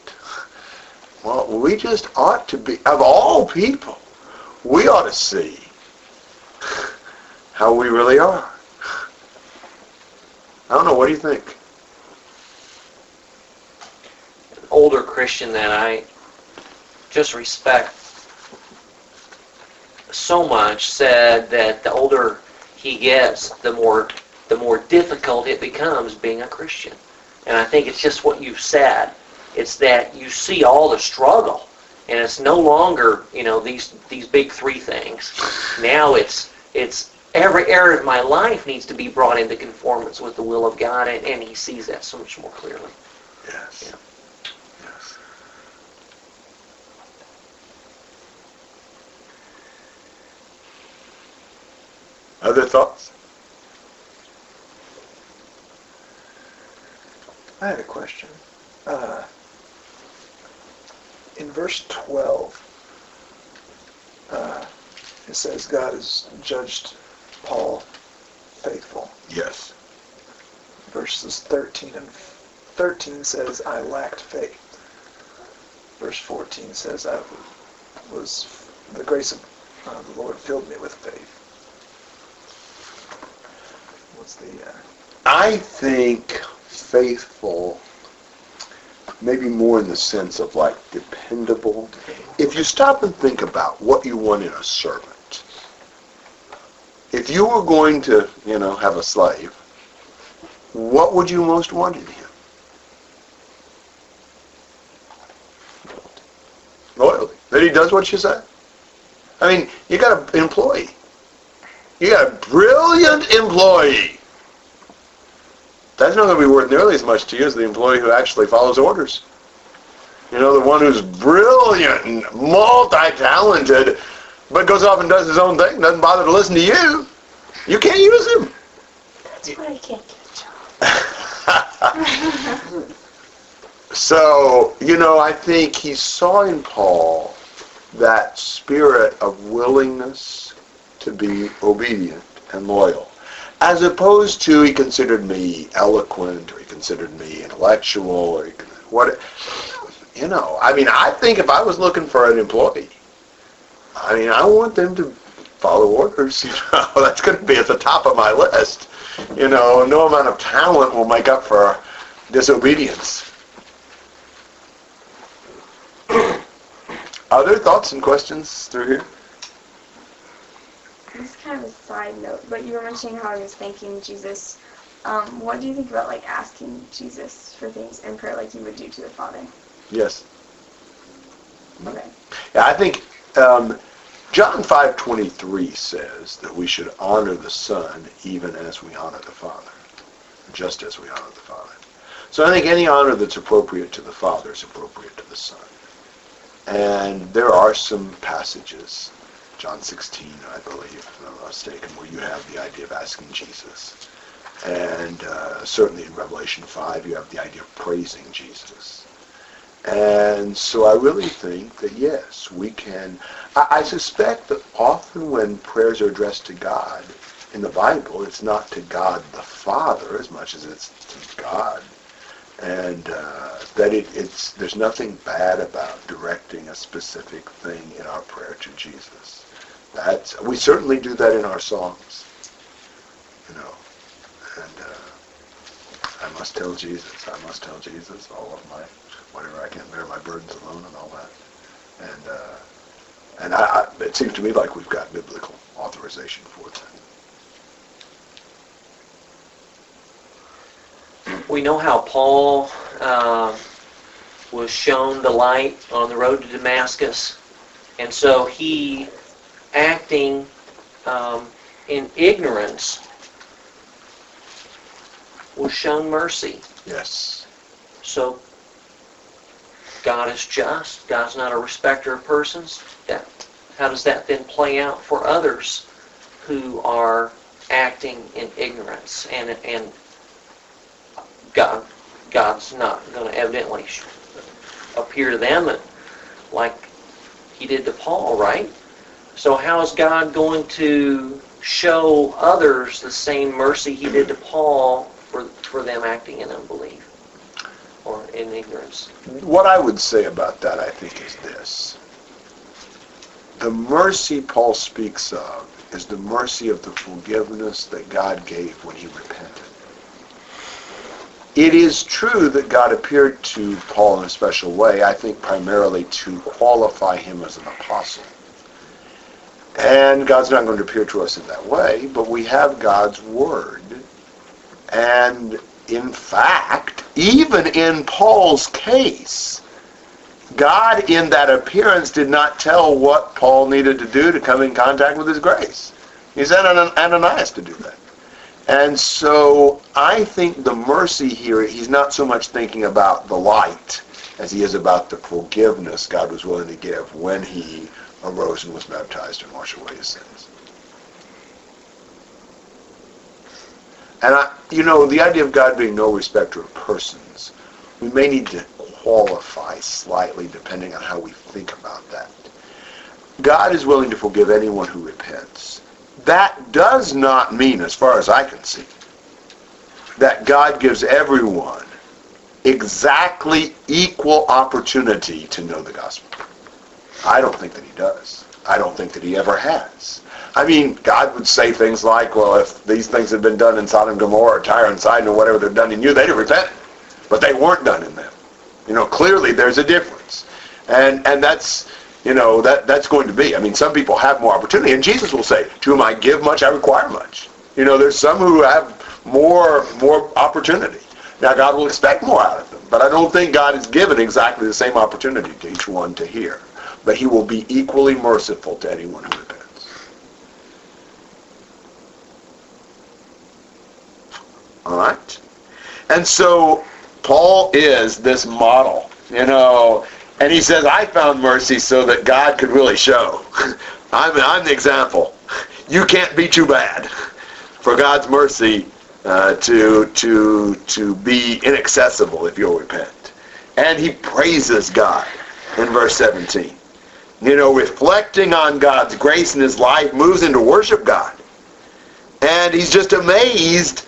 [SPEAKER 1] Well, we just ought to be, of all people, we ought to see how we really are. I don't know. What do you think?
[SPEAKER 8] An older Christian that I just respect so much said that the older he gets, the more the more difficult it becomes being a Christian. And I think it's just what you've said. It's that you see all the struggle and it's no longer you know these these big three things. Now it's it's every area of my life needs to be brought into conformance with the will of God, and, and He sees that so much more clearly.
[SPEAKER 1] Yes.
[SPEAKER 8] Yeah.
[SPEAKER 1] Yes. Other thoughts?
[SPEAKER 9] I had a question. Uh, in verse 12, uh, it says God has judged Paul faithful.
[SPEAKER 1] Yes.
[SPEAKER 9] Verses 13 and 13 says, I lacked faith. Verse 14 says, I was, the grace of uh, the Lord filled me with faith. What's the, uh,
[SPEAKER 1] I think faithful, maybe more in the sense of like dependable. If you stop and think about what you want in a servant, if you were going to, you know, have a slave, what would you most want in him? Loyalty. That he does what you say. I mean, you got an employee. You got a brilliant employee. That's not going to be worth nearly as much to you as the employee who actually follows orders. You know, the one who's brilliant and multi-talented, but goes off and does his own thing, doesn't bother to listen to you. You can't use him.
[SPEAKER 2] That's why I can't get a job. (laughs)
[SPEAKER 1] so, you know, I think he saw in Paul that spirit of willingness to be obedient and loyal. As opposed to he considered me eloquent or he considered me intellectual or he, what, you know, I mean, I think if I was looking for an employee, I mean, I want them to follow orders. (laughs) You know, that's going to be at the top of my list. You know, no amount of talent will make up for disobedience. Other thoughts and questions through here?
[SPEAKER 7] This is kind of a side note, but you were mentioning how I was thanking Jesus. Um, what do you think about like asking Jesus for things in prayer, like you would do to the Father?
[SPEAKER 1] Yes.
[SPEAKER 7] Okay.
[SPEAKER 1] Yeah, I think um, John 5:23 says that we should honor the Son even as we honor the Father, just as we honor the Father. So I think any honor that's appropriate to the Father is appropriate to the Son. And there are some passages, John 16, I believe, if I'm not mistaken, where you have the idea of asking Jesus. And uh, certainly in Revelation 5, you have the idea of praising Jesus. And so I really think that yes, we can. I, I suspect that often when prayers are addressed to God in the Bible, it's not to God the Father as much as it's to God and uh, that it, it's there's nothing bad about directing a specific thing in our prayer to Jesus. That's we certainly do that in our songs, you know, and uh, I must tell Jesus, I must tell Jesus all of my whatever I can't bear my burdens alone and all that, and uh, and I, I, it seems to me like we've got biblical authorization for that.
[SPEAKER 8] We know how Paul uh, was shown the light on the road to Damascus, and so he, acting um, in ignorance, was shown mercy.
[SPEAKER 1] Yes.
[SPEAKER 8] So God is just. God's not a respecter of persons. That, how does that then play out for others who are acting in ignorance and and God God's not going to evidently appear to them like he did to Paul, right? So how is God going to show others the same mercy he did to Paul for for them acting in unbelief or in ignorance?
[SPEAKER 1] What I would say about that, I think, is this. The mercy Paul speaks of is the mercy of the forgiveness that God gave when he repented. It is true that God appeared to Paul in a special way, I think primarily to qualify him as an apostle. And God's not going to appear to us in that way, but we have God's word. And in fact, even in Paul's case, God in that appearance did not tell what Paul needed to do to come in contact with his grace. He sent Ananias to do that. And so I think the mercy here, he's not so much thinking about the light as he is about the forgiveness God was willing to give when he arose and was baptized and washed away his sins. And I, you know, the idea of God being no respecter of persons, we may need to qualify slightly depending on how we think about that. God is willing to forgive anyone who repents. That does not mean, as far as I can see, that God gives everyone exactly equal opportunity to know the gospel. I don't think that he does. I don't think that he ever has. I mean, God would say things like, well, if these things had been done in Sodom and Gomorrah or Tyre and Sidon or whatever they've done in you, they'd have repented. But they weren't done in them. You know, clearly there's a difference. And and that's you know, that that's going to be. I mean, some people have more opportunity, and Jesus will say, "To whom I give much, I require much." You know, there's some who have more more opportunity. Now, God will expect more out of them, but I don't think God is given exactly the same opportunity to each one to hear. But He will be equally merciful to anyone who repents. All right, and so Paul is this model. You know, and he says, I found mercy so that God could really show. (laughs) I'm, I'm the example. You can't be too bad for God's mercy uh, to, to, to be inaccessible if you'll repent. And he praises God in verse 17. You know, reflecting on God's grace in his life moves into worship God. And he's just amazed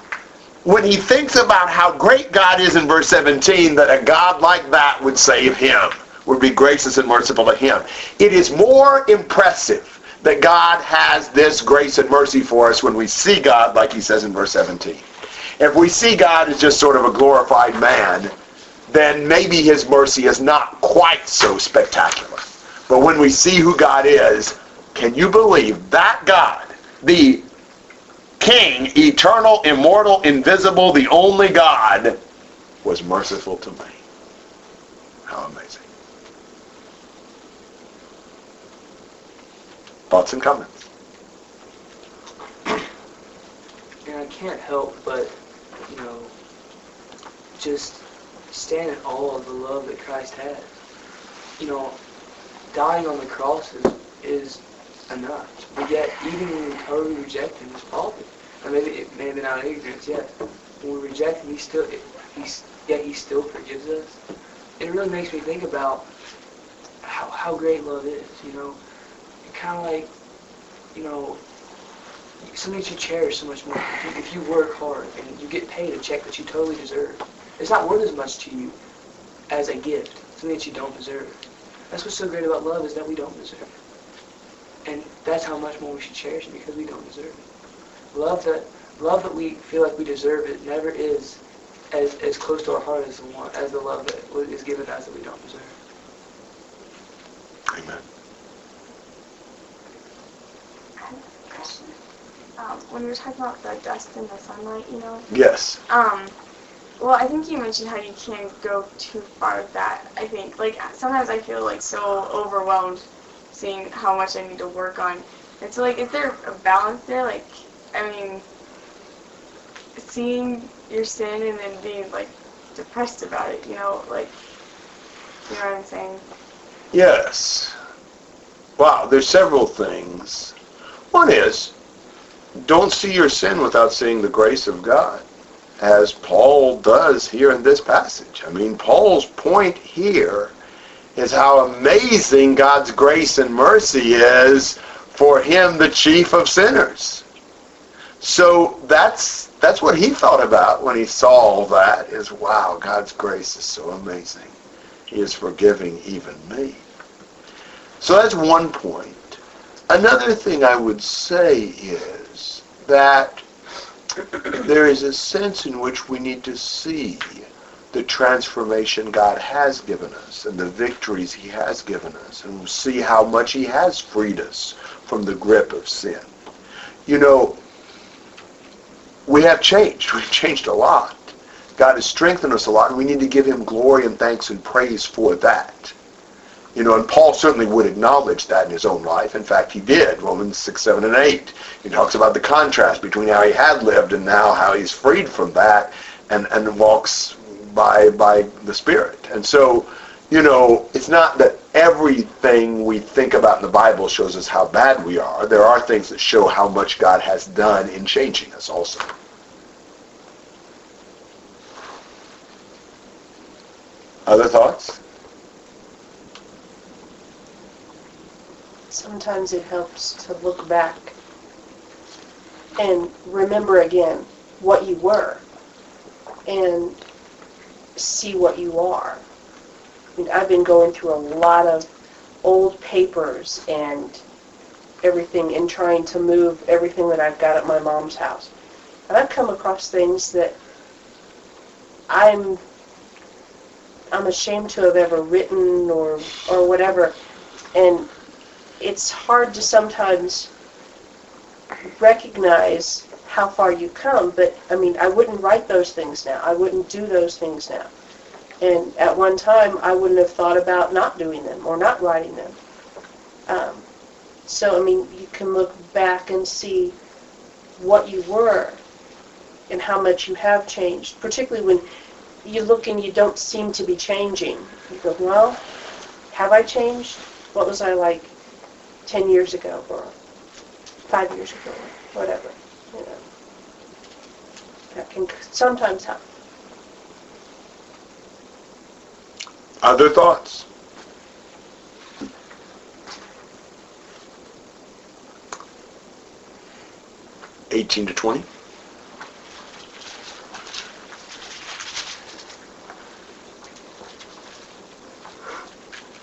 [SPEAKER 1] when he thinks about how great God is in verse 17 that a God like that would save him would be gracious and merciful to him. It is more impressive that God has this grace and mercy for us when we see God, like he says in verse 17. If we see God as just sort of a glorified man, then maybe his mercy is not quite so spectacular. But when we see who God is, can you believe that God, the King, eternal, immortal, invisible, the only God, was merciful to me? How amazing. Thoughts and comments?
[SPEAKER 5] And I can't help but, you know, just stand in awe of the love that Christ had. You know, dying on the cross is, is enough. But yet, even when we totally reject Him, His faulty. Or maybe it may have been out of ignorance, yes. When we reject Him, He still, He's, yet He still forgives us. It really makes me think about how, how great love is, you know it's kind of like, you know, something that you cherish so much more. If you, if you work hard and you get paid a check that you totally deserve, it's not worth as much to you as a gift, something that you don't deserve. That's what's so great about love is that we don't deserve it. And that's how much more we should cherish it because we don't deserve it. Love that love that we feel like we deserve it never is as, as close to our heart as the one as the love that is given us that we don't deserve.
[SPEAKER 1] Amen.
[SPEAKER 7] Question. Um, when you were talking about the dust and the sunlight, you know,
[SPEAKER 1] Yes.
[SPEAKER 7] um, well, I think you mentioned how you can't go too far with that. I think, like, sometimes I feel like so overwhelmed seeing how much I need to work on. And so, like, is there a balance there? Like, I mean, seeing your sin and then being, like, depressed about it, you know, like, you know what I'm saying?
[SPEAKER 1] Yes. Wow, there's several things. One is, don't see your sin without seeing the grace of God, as Paul does here in this passage. I mean, Paul's point here is how amazing God's grace and mercy is for him, the chief of sinners. So that's that's what he thought about when he saw all that is wow, God's grace is so amazing. He is forgiving even me. So that's one point. Another thing I would say is that (clears throat) there is a sense in which we need to see the transformation God has given us and the victories he has given us and we see how much he has freed us from the grip of sin. You know, we have changed. (laughs) We've changed a lot. God has strengthened us a lot, and we need to give him glory and thanks and praise for that. You know, and Paul certainly would acknowledge that in his own life. In fact, he did. Romans 6, 7, and 8. He talks about the contrast between how he had lived and now how he's freed from that and, and walks by, by the Spirit. And so, you know, it's not that everything we think about in the Bible shows us how bad we are. There are things that show how much God has done in changing us also. Other thoughts?
[SPEAKER 2] Sometimes it helps to look back and remember again what you were and see what you are. I mean, I've been going through a lot of old papers and everything and trying to move everything that I've got at my mom's house. And I've come across things that I'm I'm ashamed to have ever written or or whatever. And it's hard to sometimes recognize how far you come, but I mean, I wouldn't write those things now. I wouldn't do those things now. And at one time, I wouldn't have thought about not doing them or not writing them. Um, so, I mean, you can look back and see what you were and how much you have changed, particularly when you look and you don't seem to be changing. You go, well, have I changed? What was I like 10 years ago or 5 years ago or whatever. That can sometimes help.
[SPEAKER 1] Other thoughts? Eighteen to twenty.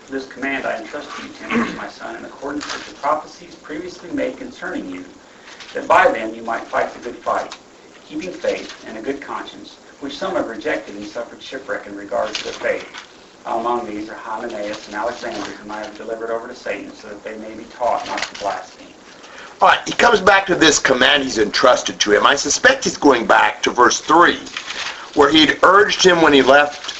[SPEAKER 3] This command I entrust to you, Timothy, my son, in accordance with the prophecies previously made concerning you, that by them you might fight the good fight, keeping faith and a good conscience, which some have rejected and suffered shipwreck in regard to their faith. Among these are Hymenaeus and Alexander, whom I have delivered over to Satan, so that they may be taught not to blaspheme.
[SPEAKER 1] All right, he comes back to this command he's entrusted to him. I suspect he's going back to verse 3, where he'd urged him when he left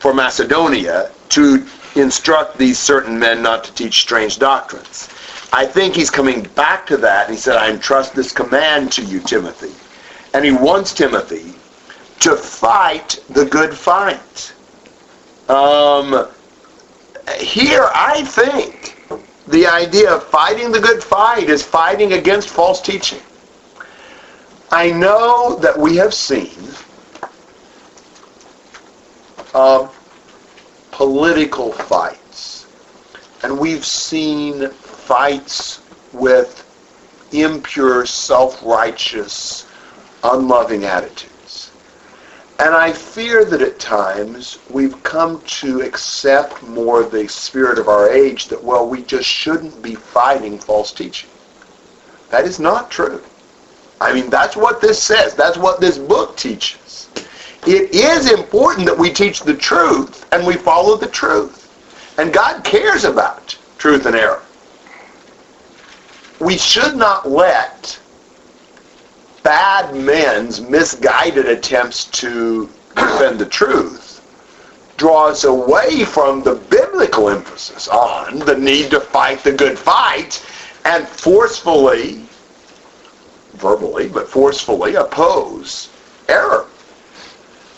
[SPEAKER 1] for Macedonia to instruct these certain men not to teach strange doctrines. I think he's coming back to that, he said, I entrust this command to you, Timothy. And he wants Timothy to fight the good fight. Um, here, I think the idea of fighting the good fight is fighting against false teaching. I know that we have seen uh, political fights, and we've seen fights with impure, self-righteous, unloving attitudes. And I fear that at times we've come to accept more the spirit of our age that, well, we just shouldn't be fighting false teaching. That is not true. I mean, that's what this says. That's what this book teaches. It is important that we teach the truth and we follow the truth. And God cares about truth and error. We should not let bad men's misguided attempts to defend the truth draw us away from the biblical emphasis on the need to fight the good fight and forcefully, verbally, but forcefully oppose error.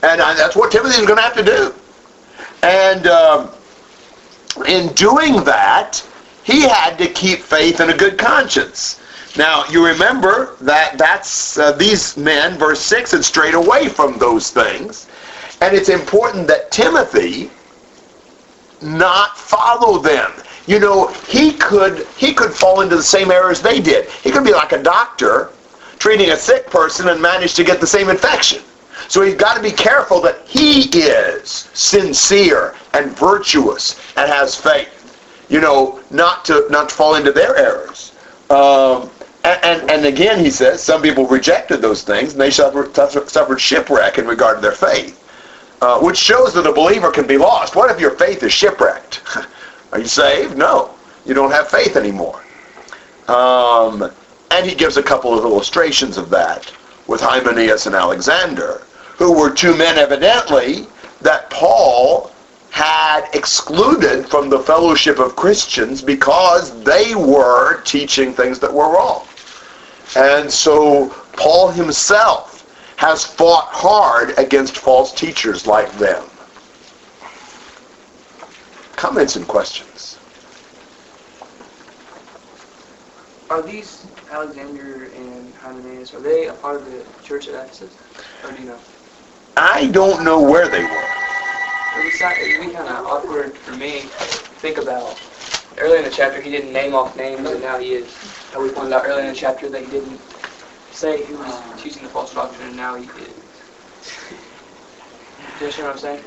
[SPEAKER 1] And that's what Timothy is going to have to do. And um, in doing that, he had to keep faith and a good conscience. Now, you remember that that's uh, these men, verse 6, had strayed away from those things. And it's important that Timothy not follow them. You know, he could he could fall into the same errors they did. He could be like a doctor treating a sick person and manage to get the same infection. So he's got to be careful that he is sincere and virtuous and has faith. You know, not to not to fall into their errors. Um, and, and, again, he says, some people rejected those things, and they suffered, suffered shipwreck in regard to their faith, uh, which shows that a believer can be lost. What if your faith is shipwrecked? (laughs) Are you saved? No. You don't have faith anymore. Um, and he gives a couple of illustrations of that with Hymenaeus and Alexander, who were two men evidently that Paul had excluded from the fellowship of Christians because they were teaching things that were wrong. And so Paul himself has fought hard against false teachers like them. Comments and questions?
[SPEAKER 5] Are these Alexander and Hymenaeus, are they a part of the church at Ephesus? Or do you know?
[SPEAKER 1] I don't know where they were.
[SPEAKER 5] It would be kind of awkward for me to think about. Early in the chapter, he didn't name off names, and now he is. We pointed out earlier in the chapter that he didn't say who was teaching the false doctrine, and now he did. Do you understand what I'm saying?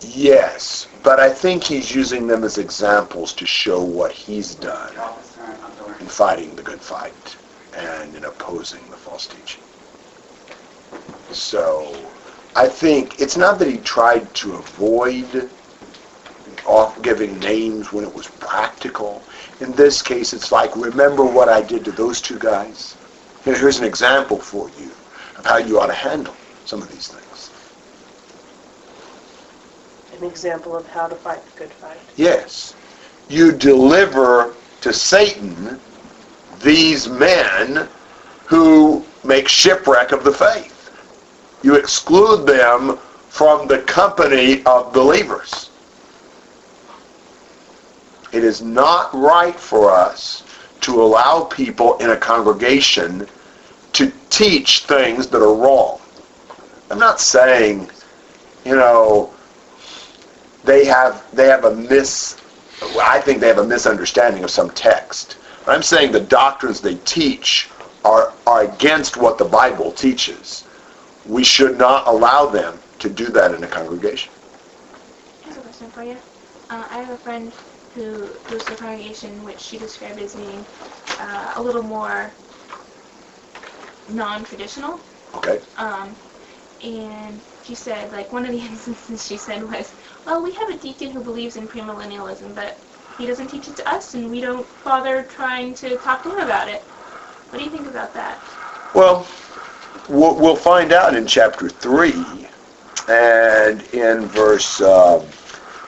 [SPEAKER 1] Yes, but I think he's using them as examples to show what he's done in fighting the good fight and in opposing the false teaching. So I think it's not that he tried to avoid off giving names when it was practical. In this case, it's like, remember what I did to those two guys? You know, here's an example for you of how you ought to handle some of these things.
[SPEAKER 2] An example of how to fight the good fight.
[SPEAKER 1] Yes. You deliver to Satan these men who make shipwreck of the faith you exclude them from the company of believers. It is not right for us to allow people in a congregation to teach things that are wrong. I'm not saying, you know, they have they have a mis I think they have a misunderstanding of some text. I'm saying the doctrines they teach are are against what the Bible teaches we should not allow them to do that in a congregation.
[SPEAKER 4] Have a question for you. Uh, I have a friend who goes to a congregation which she described as being uh, a little more non-traditional.
[SPEAKER 1] Okay.
[SPEAKER 4] Um, and she said, like, one of the (laughs) instances she said was, well, we have a deacon who believes in premillennialism, but he doesn't teach it to us, and we don't bother trying to talk to him about it. What do you think about that?
[SPEAKER 1] Well, we'll, we'll find out in chapter 3 and in verse uh,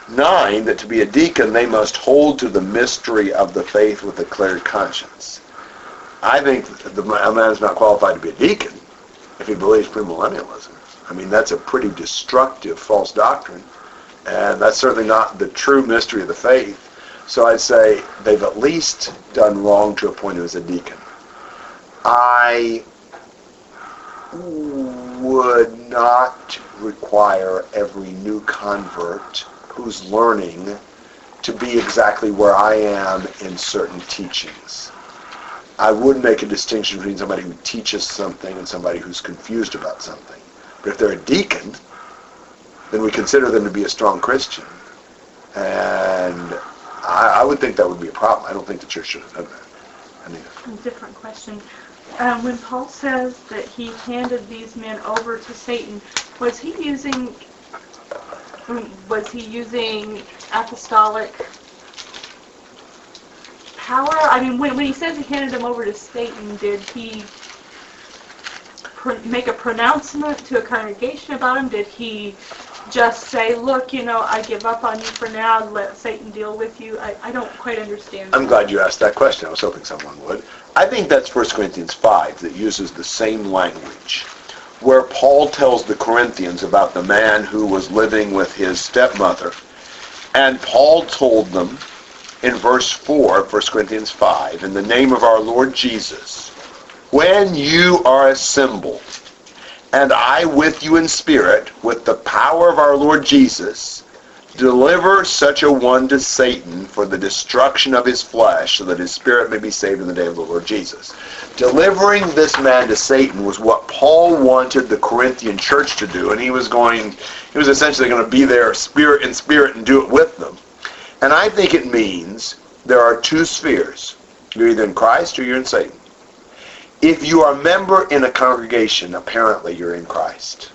[SPEAKER 1] 9 that to be a deacon they must hold to the mystery of the faith with a clear conscience. I think the, a man is not qualified to be a deacon if he believes premillennialism. I mean, that's a pretty destructive false doctrine, and that's certainly not the true mystery of the faith. So I'd say they've at least done wrong to appoint him as a deacon. I would not require every new convert who's learning to be exactly where I am in certain teachings. I would make a distinction between somebody who teaches something and somebody who's confused about something. But if they're a deacon, then we consider them to be a strong Christian. And I, I would think that would be a problem. I don't think the church should have done that. I mean,
[SPEAKER 6] A different question. Um, when Paul says that he handed these men over to Satan, was he using was he using apostolic power? I mean, when, when he says he handed them over to Satan, did he pr- make a pronouncement to a congregation about him? Did he just say, look, you know, I give up on you for now, let Satan deal with you? I, I don't quite understand.
[SPEAKER 1] I'm
[SPEAKER 6] that.
[SPEAKER 1] glad you asked that question. I was hoping someone would. I think that's 1 Corinthians 5 that uses the same language where Paul tells the Corinthians about the man who was living with his stepmother. And Paul told them in verse 4 of 1 Corinthians 5, in the name of our Lord Jesus, when you are assembled, and I with you in spirit, with the power of our Lord Jesus, deliver such a one to Satan for the destruction of his flesh, so that his spirit may be saved in the day of the Lord Jesus. Delivering this man to Satan was what Paul wanted the Corinthian church to do, and he was going, he was essentially going to be there spirit in spirit and do it with them. And I think it means there are two spheres. You're either in Christ or you're in Satan. If you are a member in a congregation, apparently you're in Christ.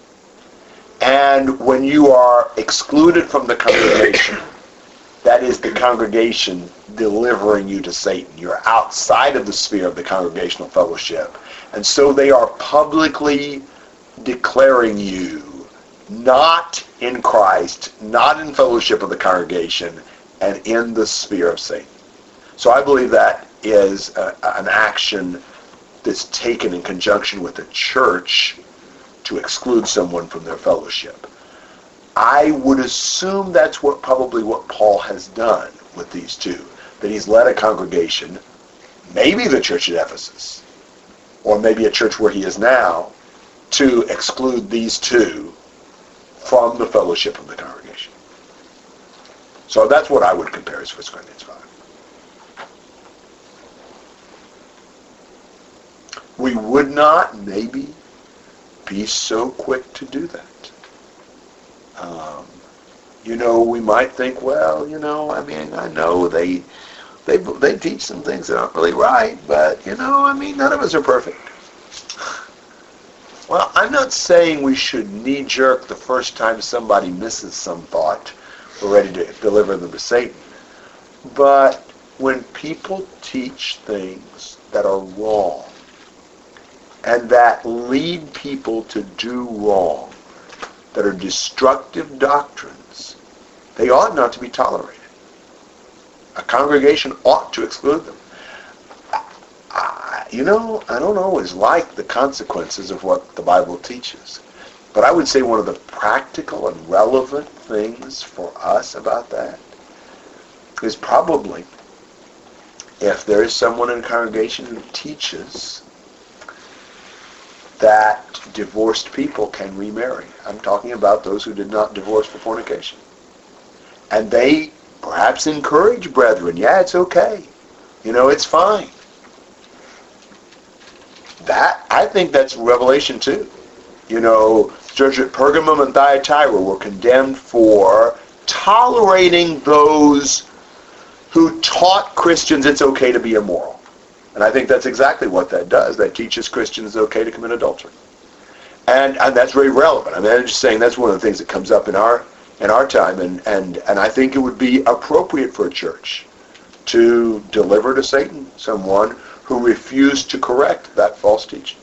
[SPEAKER 1] And when you are excluded from the congregation, (coughs) that is the congregation delivering you to Satan. You're outside of the sphere of the congregational fellowship. And so they are publicly declaring you not in Christ, not in fellowship of the congregation, and in the sphere of Satan. So I believe that is a, an action that's taken in conjunction with the church to exclude someone from their fellowship. I would assume that's what probably what Paul has done with these two. That he's led a congregation, maybe the church at Ephesus, or maybe a church where he is now, to exclude these two from the fellowship of the congregation. So that's what I would compare as 1 Corinthians 5. We would not, maybe, be so quick to do that. Um, you know, we might think, well, you know, I mean, I know they they they teach some things that aren't really right, but you know, I mean, none of us are perfect. Well, I'm not saying we should knee-jerk the first time somebody misses some thought. We're ready to deliver them to Satan. But when people teach things that are wrong, and that lead people to do wrong, that are destructive doctrines, they ought not to be tolerated. A congregation ought to exclude them. You know, I don't always like the consequences of what the Bible teaches. But I would say one of the practical and relevant things for us about that is probably if there is someone in a congregation who teaches that divorced people can remarry. I'm talking about those who did not divorce for fornication. And they perhaps encourage brethren, yeah, it's okay. You know, it's fine. That, I think that's Revelation 2. You know, church at Pergamum and Thyatira were condemned for tolerating those who taught Christians it's okay to be immoral. And I think that's exactly what that does. That teaches Christians it's okay to commit adultery. And, and that's very relevant. I mean, I'm just saying that's one of the things that comes up in our in our time, and, and, and I think it would be appropriate for a church to deliver to Satan someone who refused to correct that false teaching.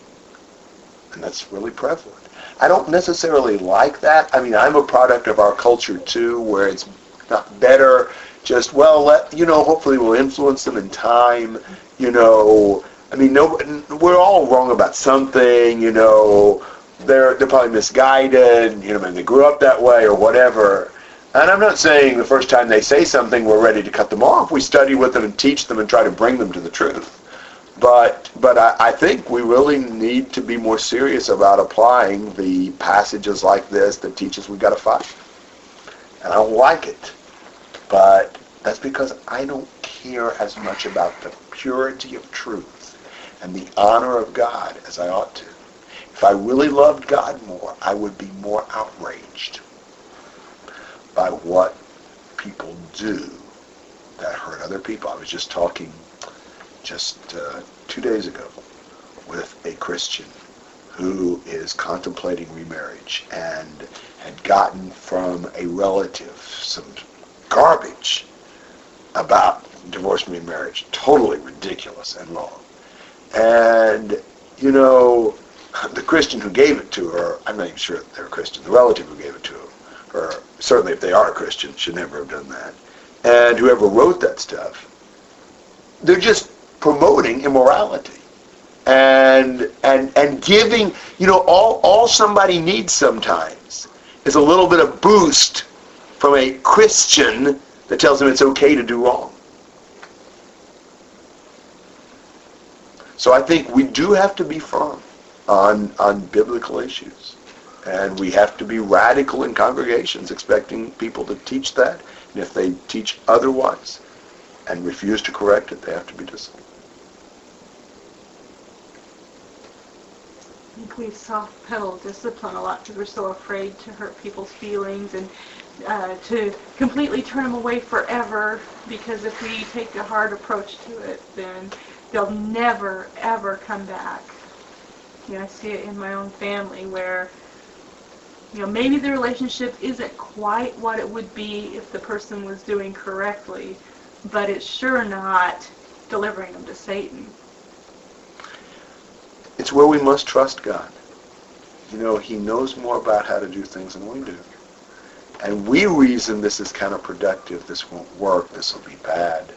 [SPEAKER 1] And that's really prevalent. I don't necessarily like that. I mean, I'm a product of our culture too, where it's not better just, well, let, you know, hopefully we'll influence them in time, you know. I mean, no, we're all wrong about something, you know. They're, they're probably misguided, you know, and they grew up that way or whatever. And I'm not saying the first time they say something, we're ready to cut them off. We study with them and teach them and try to bring them to the truth. But but I, I think we really need to be more serious about applying the passages like this that teach us we've got to fight. And I don't like it. But that's because I don't care as much about the purity of truth and the honor of God as I ought to. If I really loved God more, I would be more outraged by what people do that hurt other people. I was just talking just uh, two days ago with a Christian who is contemplating remarriage and had gotten from a relative some garbage about divorce and remarriage. Totally ridiculous and wrong. And, you know, the Christian who gave it to her, I'm not even sure they're a Christian, the relative who gave it to her, certainly if they are a Christian, should never have done that. And whoever wrote that stuff, they're just promoting immorality and and and giving you know all all somebody needs sometimes is a little bit of boost from a Christian that tells them it's okay to do wrong. So I think we do have to be firm on on biblical issues. And we have to be radical in congregations expecting people to teach that. And if they teach otherwise and refuse to correct it, they have to be disciplined.
[SPEAKER 6] I think we soft pedal discipline a lot because we're so afraid to hurt people's feelings and uh, to completely turn them away forever because if we take a hard approach to it, then they'll never, ever come back. You know, I see it in my own family where, you know, maybe the relationship isn't quite what it would be if the person was doing correctly, but it's sure not delivering them to Satan
[SPEAKER 1] it's where we must trust God. You know, he knows more about how to do things than we do. And we reason this is counterproductive, this won't work, this will be bad.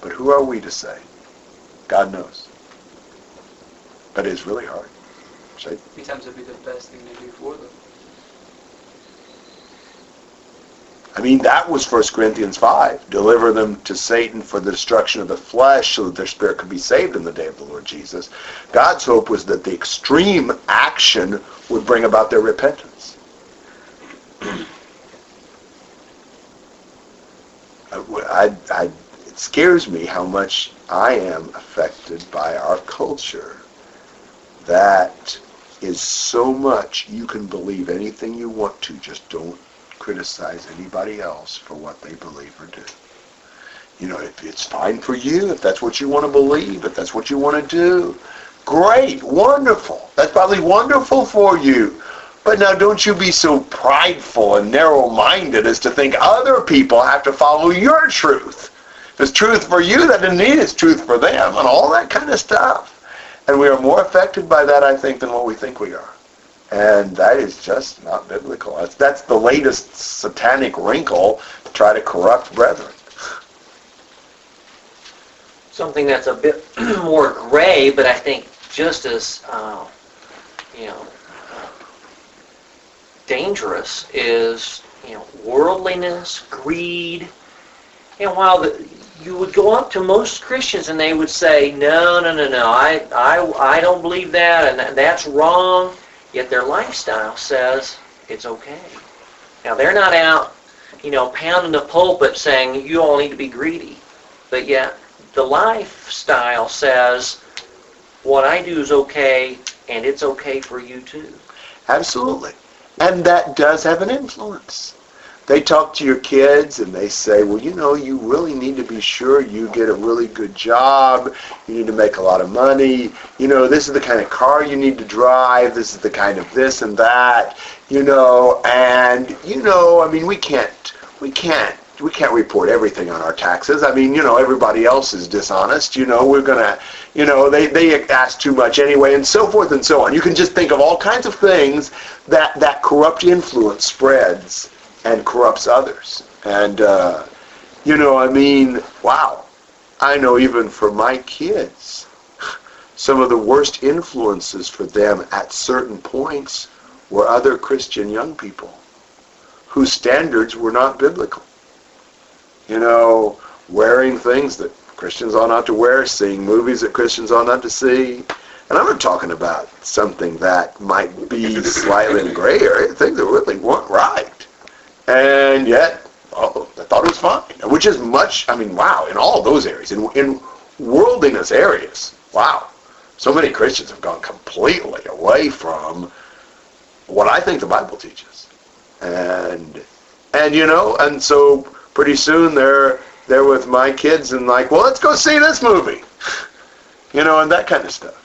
[SPEAKER 1] But who are we to say? God knows. But it's really hard.
[SPEAKER 5] Sometimes it'd be the best thing to do for them.
[SPEAKER 1] I mean, that was 1 Corinthians 5. Deliver them to Satan for the destruction of the flesh so that their spirit could be saved in the day of the Lord Jesus. God's hope was that the extreme action would bring about their repentance. (clears throat) I, I, it scares me how much I am affected by our culture that is so much you can believe anything you want to, just don't criticize anybody else for what they believe or do. You know, if it's fine for you, if that's what you want to believe, if that's what you want to do, great, wonderful. That's probably wonderful for you. But now don't you be so prideful and narrow-minded as to think other people have to follow your truth. It's truth for you, that mean it's truth for them and all that kind of stuff. And we are more affected by that, I think, than what we think we are. And that is just not biblical. That's, that's the latest satanic wrinkle to try to corrupt brethren.
[SPEAKER 8] Something that's a bit (clears throat) more gray, but I think just as, uh, you know, dangerous is, you know, worldliness, greed. And while the, you would go up to most Christians and they would say, no, no, no, no, I, I, I don't believe that, and that's wrong. Yet their lifestyle says it's okay. Now they're not out, you know, pounding the pulpit saying you all need to be greedy. But yet the lifestyle says what I do is okay and it's okay for you too.
[SPEAKER 1] Absolutely. And that does have an influence they talk to your kids and they say, well, you know, you really need to be sure you get a really good job. You need to make a lot of money. You know, this is the kind of car you need to drive. This is the kind of this and that. You know, and you know, I mean, we can't, we can't we can't report everything on our taxes. I mean, you know, everybody else is dishonest. You know, we're gonna, you know, they they ask too much anyway, and so forth and so on. You can just think of all kinds of things that that corrupt influence spreads and corrupts others. And, uh, you know, I mean, wow. I know even for my kids, (laughs) some of the worst influences for them at certain points were other Christian young people whose standards were not biblical. You know, wearing things that Christians ought not to wear, seeing movies that Christians ought not to see. And I'm not talking about something that might be slightly in gray area, things that really weren't right. And yet, oh, I thought it was fine. Which is much, I mean, wow, in all those areas, in, in worldliness areas, wow. So many Christians have gone completely away from what I think the Bible teaches. And and you know, and so pretty soon they're they're with my kids and like, well, let's go see this movie, (laughs) you know, and that kind of stuff.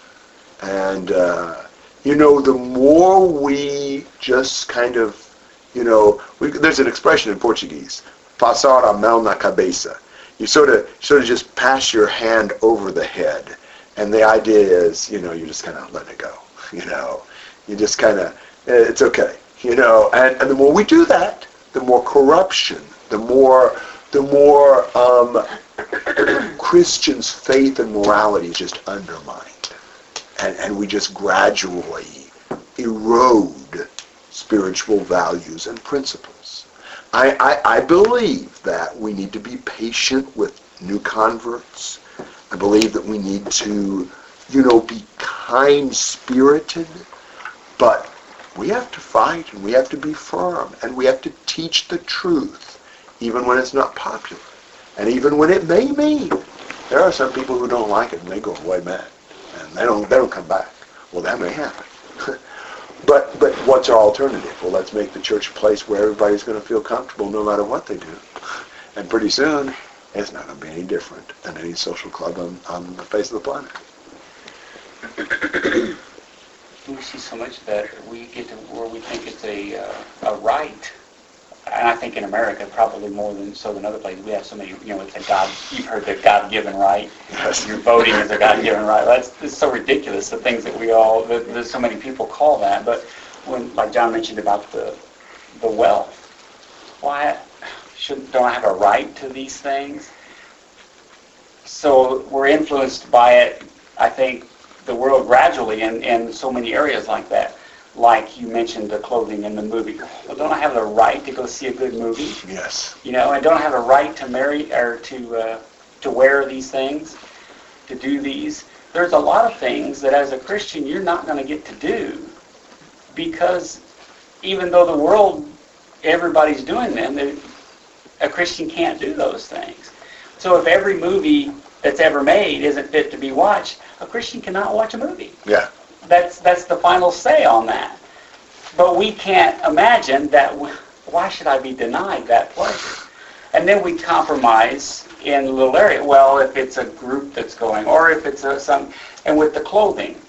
[SPEAKER 1] And uh, you know, the more we just kind of, you know, we, there's an expression in Portuguese, passar a mão na cabeça. You sort of sort of just pass your hand over the head, and the idea is, you know, you just kind of let it go. (laughs) You know, you just kind of, it's okay. You know, and, and the more we do that, the more corruption, the more the more um, (coughs) Christians' faith and morality is just undermined. And, and we just gradually erode spiritual values and principles. I, I, I believe that we need to be patient with new converts. I believe that we need to, you know, be kind-spirited, but we have to fight and we have to be firm and we have to teach the truth even when it's not popular and even when it may mean there are some people who don't like it and they go away mad and they don't they don't come back well that may happen but but what's our alternative well let's make the church a place where everybody's going to feel comfortable no matter what they do and pretty soon it's not going to be any different than any social club on, on the face of the planet (coughs)
[SPEAKER 3] we see so much that we get to where we think it's a, uh, a right. And I think in America, probably more than so than other places, we have so many, you know, it's a God, you've heard the God-given right.
[SPEAKER 1] Yes.
[SPEAKER 3] Your voting is a God-given right. That's it's so ridiculous, the things that we all, that so many people call that. But when, like John mentioned about the, the wealth, why should, don't I have a right to these things? So we're influenced by it, I think, the world gradually in, in so many areas like that. Like you mentioned the clothing in the movie. Well, don't I have the right to go see a good movie?
[SPEAKER 1] yes
[SPEAKER 3] You know, and don't I have a right to marry or to uh, to wear these things, to do these? There's a lot of things that as a Christian you're not going to get to do because even though the world everybody's doing them, a Christian can't do those things. So if every movie that's ever made isn't fit to be watched, a Christian cannot watch a movie.
[SPEAKER 1] yeah
[SPEAKER 3] That's that's the final say on that. But we can't imagine that. Why should I be denied that pleasure? And then we compromise in a little area. Well, if it's a group that's going, or if it's a, some, and with the clothing,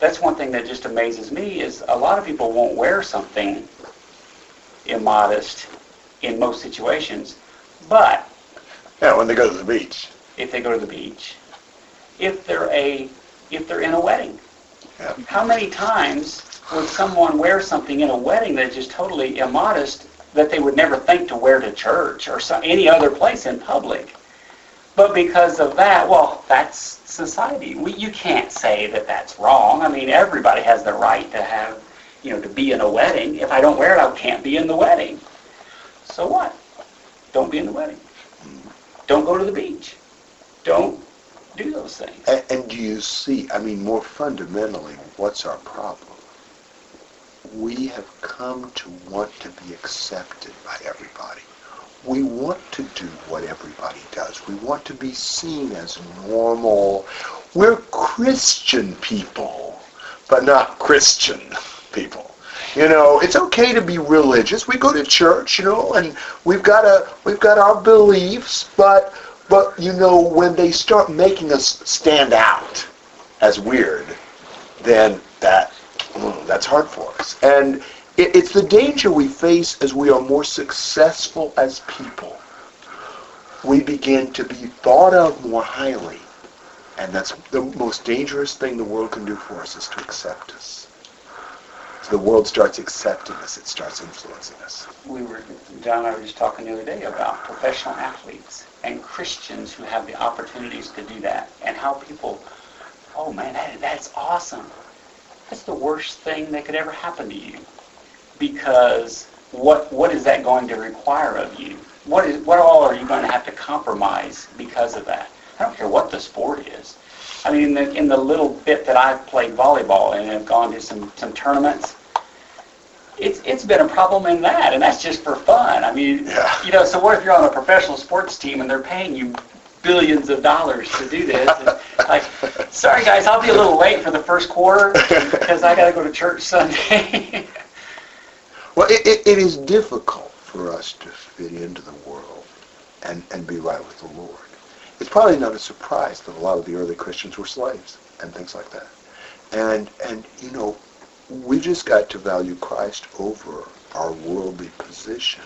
[SPEAKER 3] that's one thing that just amazes me is a lot of people won't wear something immodest in most situations, but
[SPEAKER 1] yeah when they go to the beach
[SPEAKER 3] if they go to the beach, if they're a if they're in a wedding. How many times would someone wear something in a wedding that's just totally immodest that they would never think to wear to church or some, any other place in public? But because of that, well, that's society. We, you can't say that that's wrong. I mean, everybody has the right to have, you know, to be in a wedding. If I don't wear it, I can't be in the wedding. So what? Don't be in the wedding. Don't go to the beach. Don't do those things.
[SPEAKER 1] And, and do you see, I mean, more fundamentally, what's our problem? We have come to want to be accepted by everybody. We want to do what everybody does. We want to be seen as normal. We're Christian people, but not Christian people. You know, it's okay to be religious. We go to church, you know, and we've got a we've got our beliefs, but but you know, when they start making us stand out as weird, then that mm, that's hard for us. And it, it's the danger we face as we are more successful as people. We begin to be thought of more highly, and that's the most dangerous thing the world can do for us is to accept us. The world starts accepting us, it starts influencing us.
[SPEAKER 3] we were John and I were just talking the other day about professional athletes and Christians who have the opportunities to do that, and how people, oh man, that, that's awesome. That's the worst thing that could ever happen to you, because what what is that going to require of you? What is what all are you going to have to compromise because of that? I don't care what the sport is. I mean, in the, in the little bit that I've played volleyball and have gone to some some tournaments, it's it's been a problem in that, and that's just for fun. I mean,
[SPEAKER 1] Yeah.
[SPEAKER 3] you know, so what if you're on a professional sports team and they're paying you billions of dollars to do this. And like, sorry guys, I'll be a little late for the first quarter because I got to go to church Sunday. (laughs)
[SPEAKER 1] Well, it, it, it is difficult for us to fit into the world and, and be right with the Lord. It's probably not a surprise that a lot of the early Christians were slaves and things like that. And, and you know, we just got to value Christ over our worldly position.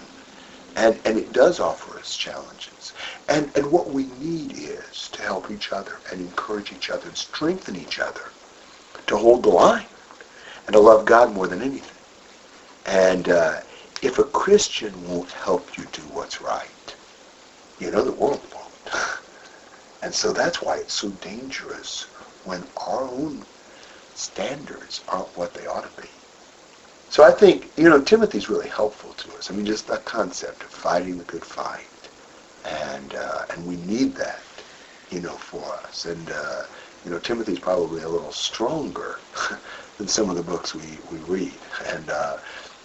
[SPEAKER 1] And, and it does offer us challenges. And, and what we need is to help each other and encourage each other and strengthen each other to hold the line and to love God more than anything. And uh, if a Christian won't help you do what's right, you know the world won't. (laughs) And so that's why it's so dangerous when our own standards aren't what they ought to be. So I think, you know, Timothy's really helpful to us. I mean, just that concept of fighting the good fight. And, uh, and we need that, you know, for us. And, uh, you know, Timothy's probably a little stronger (laughs) than some of the books we, we read. And, uh,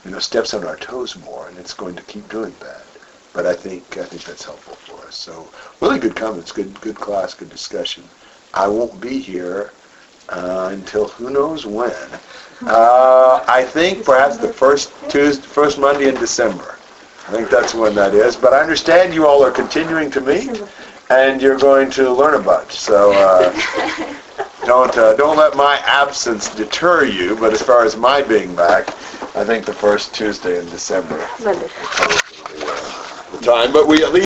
[SPEAKER 1] you know, steps on our toes more, and it's going to keep doing that. But I think I think that's helpful for us. So really good comments, good good class, good discussion. I won't be here uh, until who knows when. Uh, I think perhaps the first Tuesday, first Monday in December. I think that's when that is. But I understand you all are continuing to meet, and you're going to learn a bunch. So uh, don't uh, don't let my absence deter you. But as far as my being back, I think the first Tuesday in December
[SPEAKER 2] Monday.
[SPEAKER 1] Time. But we at least